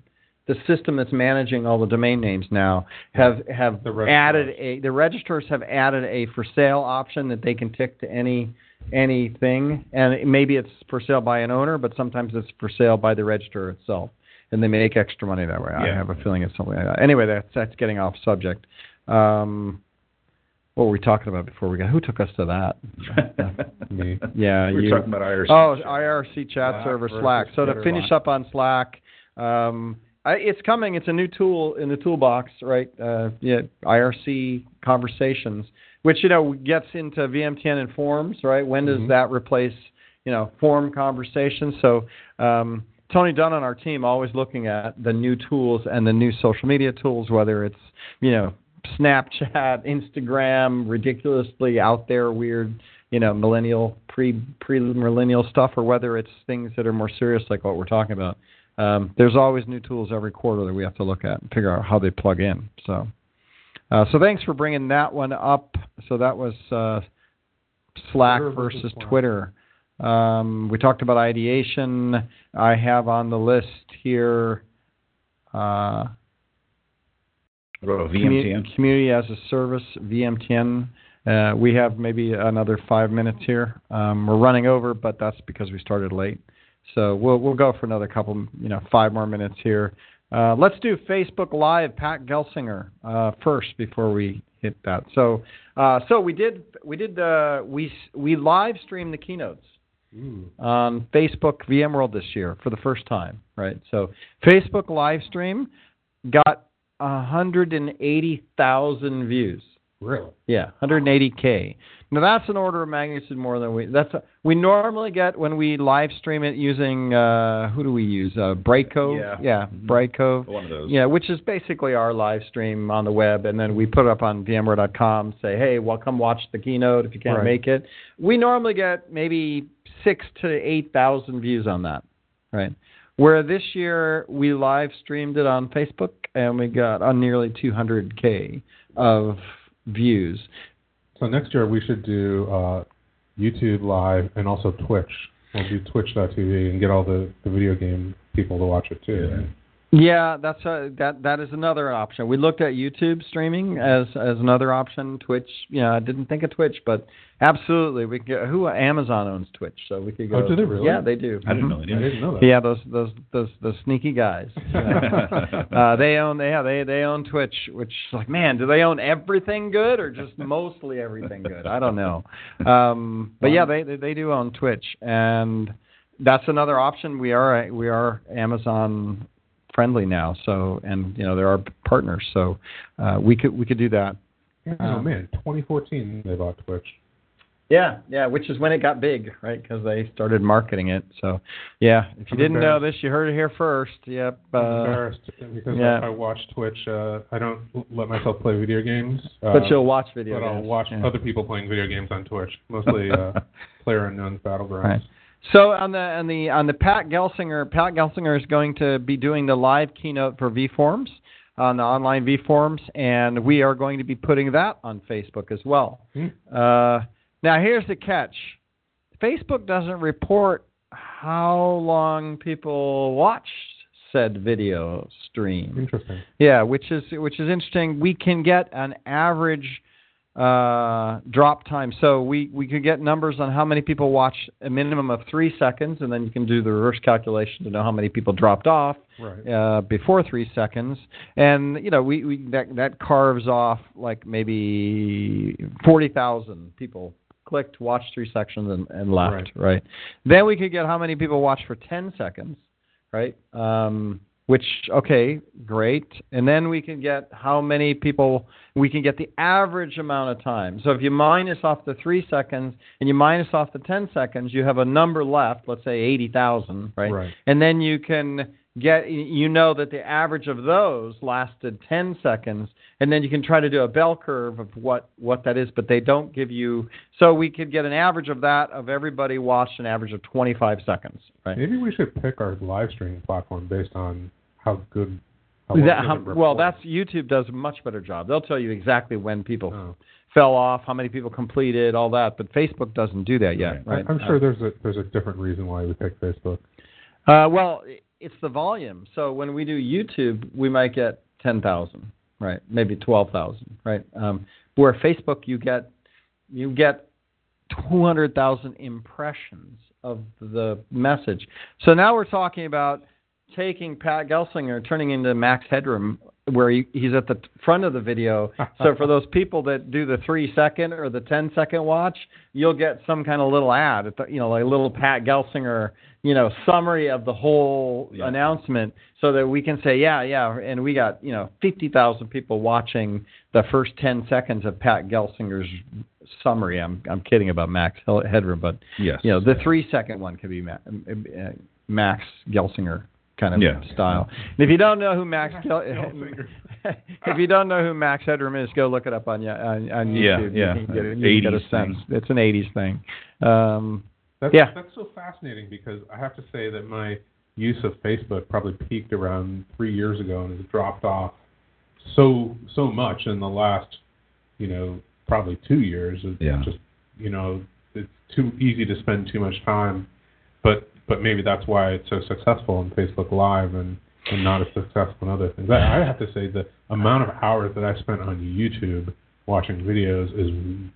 the system that's managing all the domain names now have have added a the registrars have added a for sale option that they can tick to any anything, and maybe it's for sale by an owner, but sometimes it's for sale by the registrar itself, and they make extra money that way. I have a feeling it's something like that. Anyway, that's that's getting off subject. Um, what were we talking about before we got? Who took us to that? Yeah, we were you. talking about IRC. Oh, IRC chat Slack server Slack. So to finish up on Slack, um, I, it's coming. It's a new tool in the toolbox, right? Uh, yeah, IRC conversations, which you know gets into VMTN and forums, right? When does Mhm. that replace, you know, forum conversations? So um, Tony Dunn on our team always looking at the new tools and the new social media tools, whether it's you know Snapchat, Instagram, ridiculously out there weird, you know, millennial pre pre millennial stuff, or whether it's things that are more serious like what we're talking about. Um, there's always new tools every quarter that we have to look at and figure out how they plug in. So, uh, so thanks for bringing that one up. So that was uh, Slack Twitter versus versus Twitter. Um, we talked about ideation. I have on the list here. Uh, What about VMTN? Community as a service, VMTN. Uh, we have maybe another five minutes here. Um, we're running over, but that's because we started late. So we'll we'll go for another couple, you know, five more minutes here. Uh, let's do Facebook Live, Pat Gelsinger uh, first before we hit that. So uh, so we did we did uh, we we live streamed the keynotes Ooh. on Facebook VMworld this year for the first time, right? So Facebook live stream got 180,000 views. Really? Yeah, 180k. Now that's an order of magnitude more than we. That's a, we normally get when we live stream it using uh, who do we use? Uh, Brightcove. Yeah. yeah, Mhm. Brightcove. One of those. Yeah, which is basically our live stream on the web, and then we put it up on VMware.com. Say, hey, well, come watch the keynote if you can't Right. make it. We normally get maybe six to eight thousand views on that, right? Where this year we live streamed it on Facebook, and we got on nearly 200k of views. So next year we should do uh, YouTube live and also Twitch. We'll do Twitch.tv and get all the, the video game people to watch it too. Yeah. right? Yeah, that's a, that that is another option. We looked at YouTube streaming as as another option. Twitch, you know, I didn't think of Twitch, but absolutely, we could. Get, who Amazon owns Twitch, so we could go. Oh, do they really? Yeah, they do. I didn't know they I did. didn't know that. Yeah, those those those those sneaky guys. uh, they own they yeah they they own Twitch, which like man, do they own everything good or just mostly everything good? I don't know. Um, but yeah, they they, they do own Twitch, and that's another option. We are we are Amazon friendly now, so and you know there are partners, so uh, we could we could do that. Yeah, oh man, 2014 they bought Twitch. Yeah, yeah, which is when it got big, right? Because they started marketing it. So, yeah, if you I'm didn't know this, you heard it here first. Yep. I'm Uh, embarrassed because yeah. I, watch Twitch. Uh, I don't let myself play video games. Uh, but you'll watch video. but I'll watch Yeah. other people playing video games on Twitch, mostly uh, Player Unknown's Battlegrounds. Right. So on the on the on the Pat Gelsinger, Pat Gelsinger is going to be doing the live keynote for vForums on the online vForums, and we are going to be putting that on Facebook as well. Hmm. Uh, now here's the catch: Facebook doesn't report how long people watched said video stream. Interesting. Yeah, which is which is interesting. We can get an average uh, drop time. So we, we could get numbers on how many people watch a minimum of three seconds, and then you can do the reverse calculation to know how many people dropped off Right. uh, before three seconds. And you know, we, we that that carves off like maybe forty thousand people clicked, watched three sections, and, and left. Right. Then we could get how many people watched for ten seconds. Right. Um, which okay, great. And then we can get how many people we can get the average amount of time. So if you minus off the three seconds and you minus off the ten seconds, you have a number left. Let's say eighty thousand. Right. Right. And then you can get you know that the average of those lasted 10 seconds and then you can try to do a bell curve of what what that is but they don't give you so we could get an average of that of everybody watched an average of 25 seconds right Maybe we should pick our live streaming platform based on how good. How That- well how- well that's youtube does a much better job they'll tell you exactly when people Oh. fell off how many people completed all that but facebook doesn't do that yet Right. right, I'm sure there's a there's a different reason why we picked Facebook. Uh, well, it's the volume. So when we do YouTube, we might get ten thousand, right? Maybe twelve thousand, right? Um, where Facebook, you get you get two hundred thousand impressions of the message. So now we're talking about taking Pat Gelsinger, turning into Max Headroom, where he, he's at the front of the video. so for those people that do the three second or the ten second watch, you'll get some kind of little ad, you know, like a little Pat Gelsinger, you know, summary of the whole Yeah. announcement, so that we can say, yeah, yeah, and we got you know fifty thousand people watching the first ten seconds of Pat Gelsinger's summary. I'm I'm kidding about Max Headroom, but Yes. you know the three second one could be uh, Max Gelsinger kind of Yeah. style. And if you don't know who Max Gel- if you don't know who Max Headroom is, go look it up on ya- on, on Yeah, YouTube. yeah. You can get, you can get a 80s sense. thing. It's an '80s thing. Um, That's, Yeah. that's so fascinating because I have to say that my use of Facebook probably peaked around three years ago and has dropped off so so much in the last, you know, probably two years. It's Yeah. just you know, it's too easy to spend too much time. But but maybe that's why it's so successful on Facebook Live and, and not as successful in other things. I, I have to say the amount of hours that I spent on YouTube watching videos is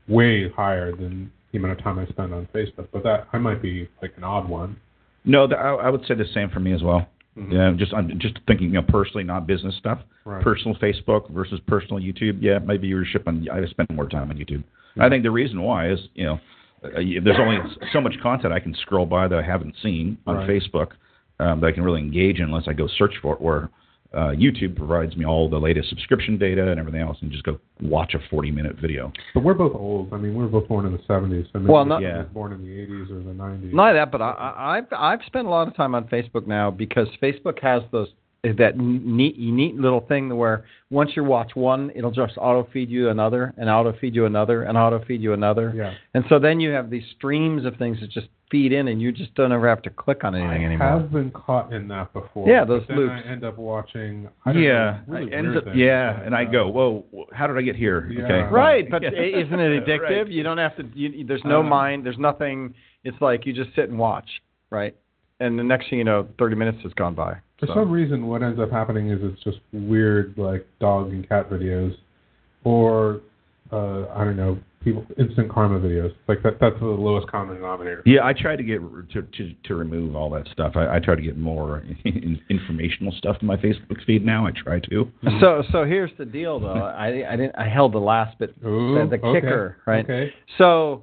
way higher than the amount of time I spend on Facebook. But that I might be like an odd one. No, th- I, I would say the same for me as well. Mhm. Yeah, just I'm just thinking, you know, personally, not business stuff. Right. Personal Facebook versus personal YouTube. Yeah, maybe viewership on. I spend more time on YouTube. Yeah. I think the reason why is, you know, there's only so much content I can scroll by that I haven't seen on Right. Facebook um, that I can really engage in unless I go search for it. Where uh, YouTube provides me all the latest subscription data and everything else, and just go watch a 40 minute video. But we're both old. I mean, we were both born in the 70s. So maybe Well, we not- were Yeah. born in the 80s or the 90s. Not that, but I, I, I've I've spent a lot of time on Facebook now because Facebook has those that neat neat little thing where once you watch one, it'll just auto feed you another, and auto feed you another, and auto feed you another, yeah. and so then you have these streams of things that just feed in, and you just don't ever have to click on anything I anymore. I have been caught in that before. Yeah, those but then loops. I end up watching. I don't yeah, know, really I ends weird up- things yeah, that, and I go, whoa, how did I get here? Yeah. Okay, Right, but isn't it addictive? Right. You don't have to. You, there's no Um, mind. There's nothing. It's like you just sit and watch, right? And the next thing you know, 30 minutes has gone by. For So- some reason, what ends up happening is it's just weird, like dog and cat videos, or uh, I don't know, people instant karma videos. Like that. That's the lowest common denominator. Yeah, I try to get to to, to remove all that stuff. I, I try to get more informational stuff in my Facebook feed now. I try to. So so here's the deal though. I I didn't I held the last bit Ooh, the, the okay, kicker, right? Okay. So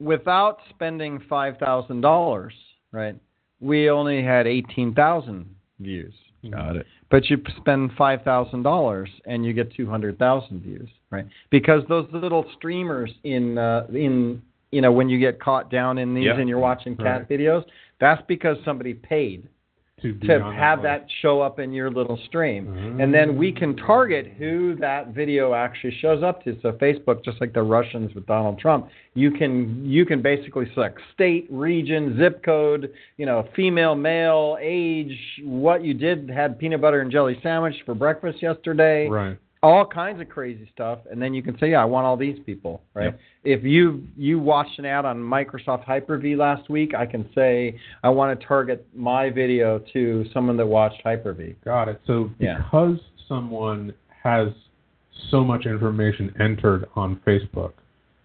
without spending five thousand dollars, right? We only had eighteen thousand views. Got it. But you spend five thousand dollars and you get two hundred thousand views, right? Because those little streamers in uh, in you know when you get caught down in these Yeah. and you're watching cat Right. videos, that's because somebody paid To, to have list. that show up in your little stream. Mm. And then we can target who that video actually shows up to. So Facebook, just like the Russians with Donald Trump, you can you can basically select state, region, zip code, you know, female, male, age, what you did, had peanut butter and jelly sandwich for breakfast yesterday, Right. All kinds of crazy stuff, and then you can say, yeah, I want all these people, right? Yep. If you you watched an ad on Microsoft Hyper-V last week, I can say I want to target my video to someone that watched Hyper-V. Got it. So Yeah. because someone has so much information entered on Facebook.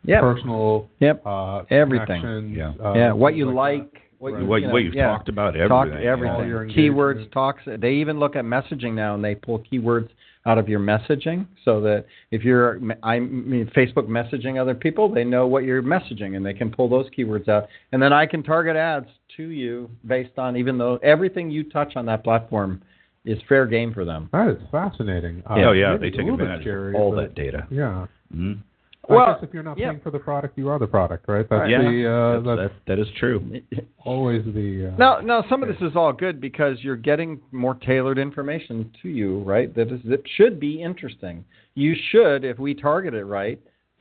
Yep. Personal, Yep. uh, Everything. Yeah. uh, yeah. What you that. like. What you, what you know, what you've yeah. talked about, everything. Talk everything. your Keywords talks. They even look at messaging now, and they pull keywords out of your messaging, so that if you're I mean Facebook messaging other people, they know what you're messaging, and they can pull those keywords out, and then I can target ads to you based on even though everything you touch on that platform is fair game for them. That is fascinating. Uh, oh yeah, they take advantage of all that data. Yeah. Hmm I Well, guess if you're not yeah. paying for the product, you are the product, right? That's Yeah, the uh, That's- that's that, that is true. always the. Uh, now, no. Some of this is all good because you're getting more tailored information to you, right? That is that should be interesting. You should, if we target it right,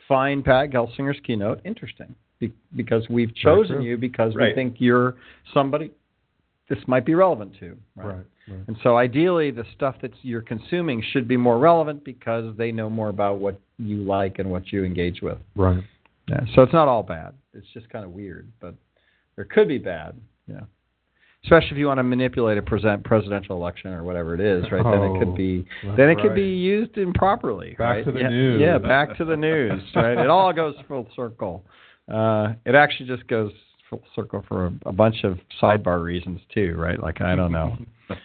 find Pat Gelsinger's keynote interesting be, because we've chosen you because we think you're somebody this might be relevant to. Right. right. And so ideally, the stuff that you're consuming should be more relevant because they know more about what you like and what you engage with. Right. Yeah, so it's not all bad. It's just kind of weird, but there could be bad. Yeah, especially if you want to manipulate a present presidential election or whatever it is, right? then it Oh, could be then it could right. be used improperly. Back right? to the yeah, news. Yeah, back to the news. Right? It all goes full circle. Uh, it actually just goes circle for a, a bunch of sidebar reasons too, right? Like I don't know.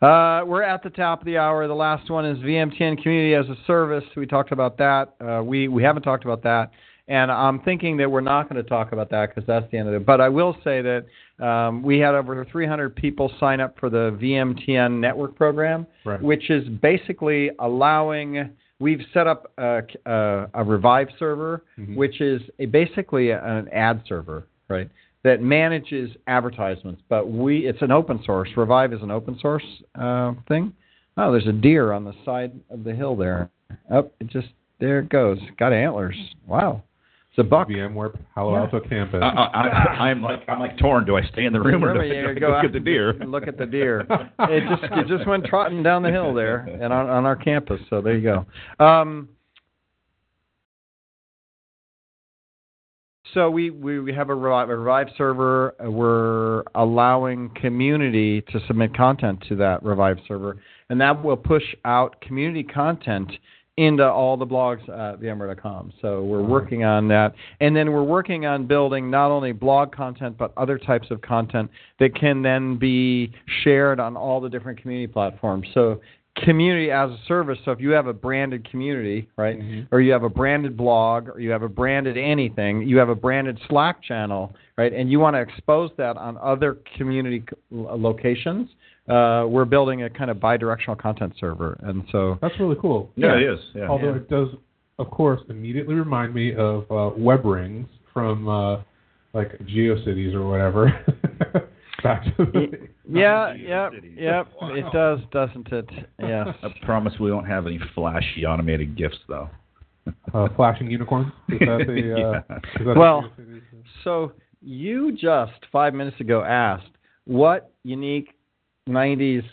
Uh, we're at the top of the hour. The last one is VMTN Community as a Service. We talked about that. Uh, we we haven't talked about that, and I'm thinking that we're not going to talk about that because that's the end of it. But I will say that um, we had over 300 people sign up for the VMTN Network program, Right. which is basically allowing. We've set up a, a, a Revive server, Mhm. which is a, basically an ad server, right? that manages advertisements, but we it's an open source. Revive is an open source uh, thing. Oh, there's a deer on the side of the hill there. Oh, it just there it goes. Got antlers. Wow, it's a buck. VMware Palo Yeah. Alto campus. I, I, I, I'm like I'm like torn. Do I stay in the room or do I, Remember, you do I go go out get the deer? Look at the deer. It just it just went trotting down the hill there and on, on our campus. So there you go. Um, so we, we, we have a Revive, a Revive server. We're allowing community to submit content to that Revive server, and that will push out community content into all the blogs at VMware.com. So we're working on that, and then we're working on building not only blog content but other types of content that can then be shared on all the different community platforms. So community as a service. So if you have a branded community, right, Mhm. or you have a branded blog, or you have a branded anything, you have a branded Slack channel, right, and you want to expose that on other community locations, uh, we're building a kind of bidirectional content server, and so That's really cool. Yeah, it is. Yeah. Although Yeah. it does, of course, immediately remind me of uh, web rings from uh, like GeoCities or whatever. Back to the, yeah, Not yep, GeoCities. yep, it does, doesn't it? Yes. I promise we won't have any flashy automated gifts though. uh, flashing unicorns. Is that the? Uh, Yeah. is that Well, the So you just five minutes ago asked what unique '90s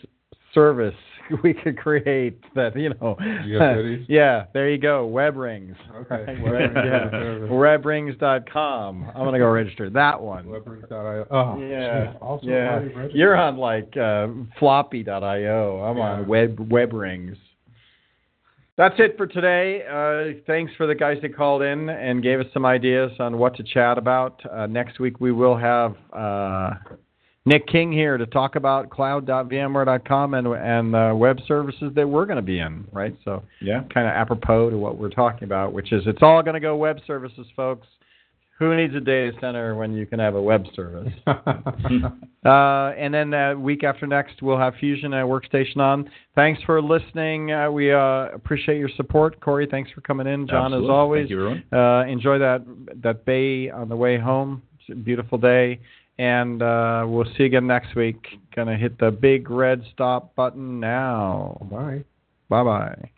service we could create that you know. GeoCities? yeah, there you go. Web rings. Okay. Web, yeah. Webrings.com. I'm gonna go register that one. Webrings.io. Oh, Yeah, also yeah. You're on like uh, floppy.io. I'm Yeah. on web web rings. That's it for today. Uh, thanks for the guys that called in and gave us some ideas on what to chat about. Uh, next week we will have uh, Nick King here to talk about cloud.vmware.com and and uh, web services that we're going to be in. Right, so Yeah. kind of apropos to what we're talking about, which is it's all going to go web services, folks. Who needs a data center when you can have a web service? Uh, and then the week after next, we'll have Fusion and Workstation on. Thanks for listening. Uh, we uh, appreciate your support. Corey, thanks for coming in. John, Absolutely. as always. Thank you, everyone. Uh, enjoy that that bay on the way home. It's a beautiful day. And uh, we'll see you again next week. Gonna hit the big red stop button now. Bye. Bye bye.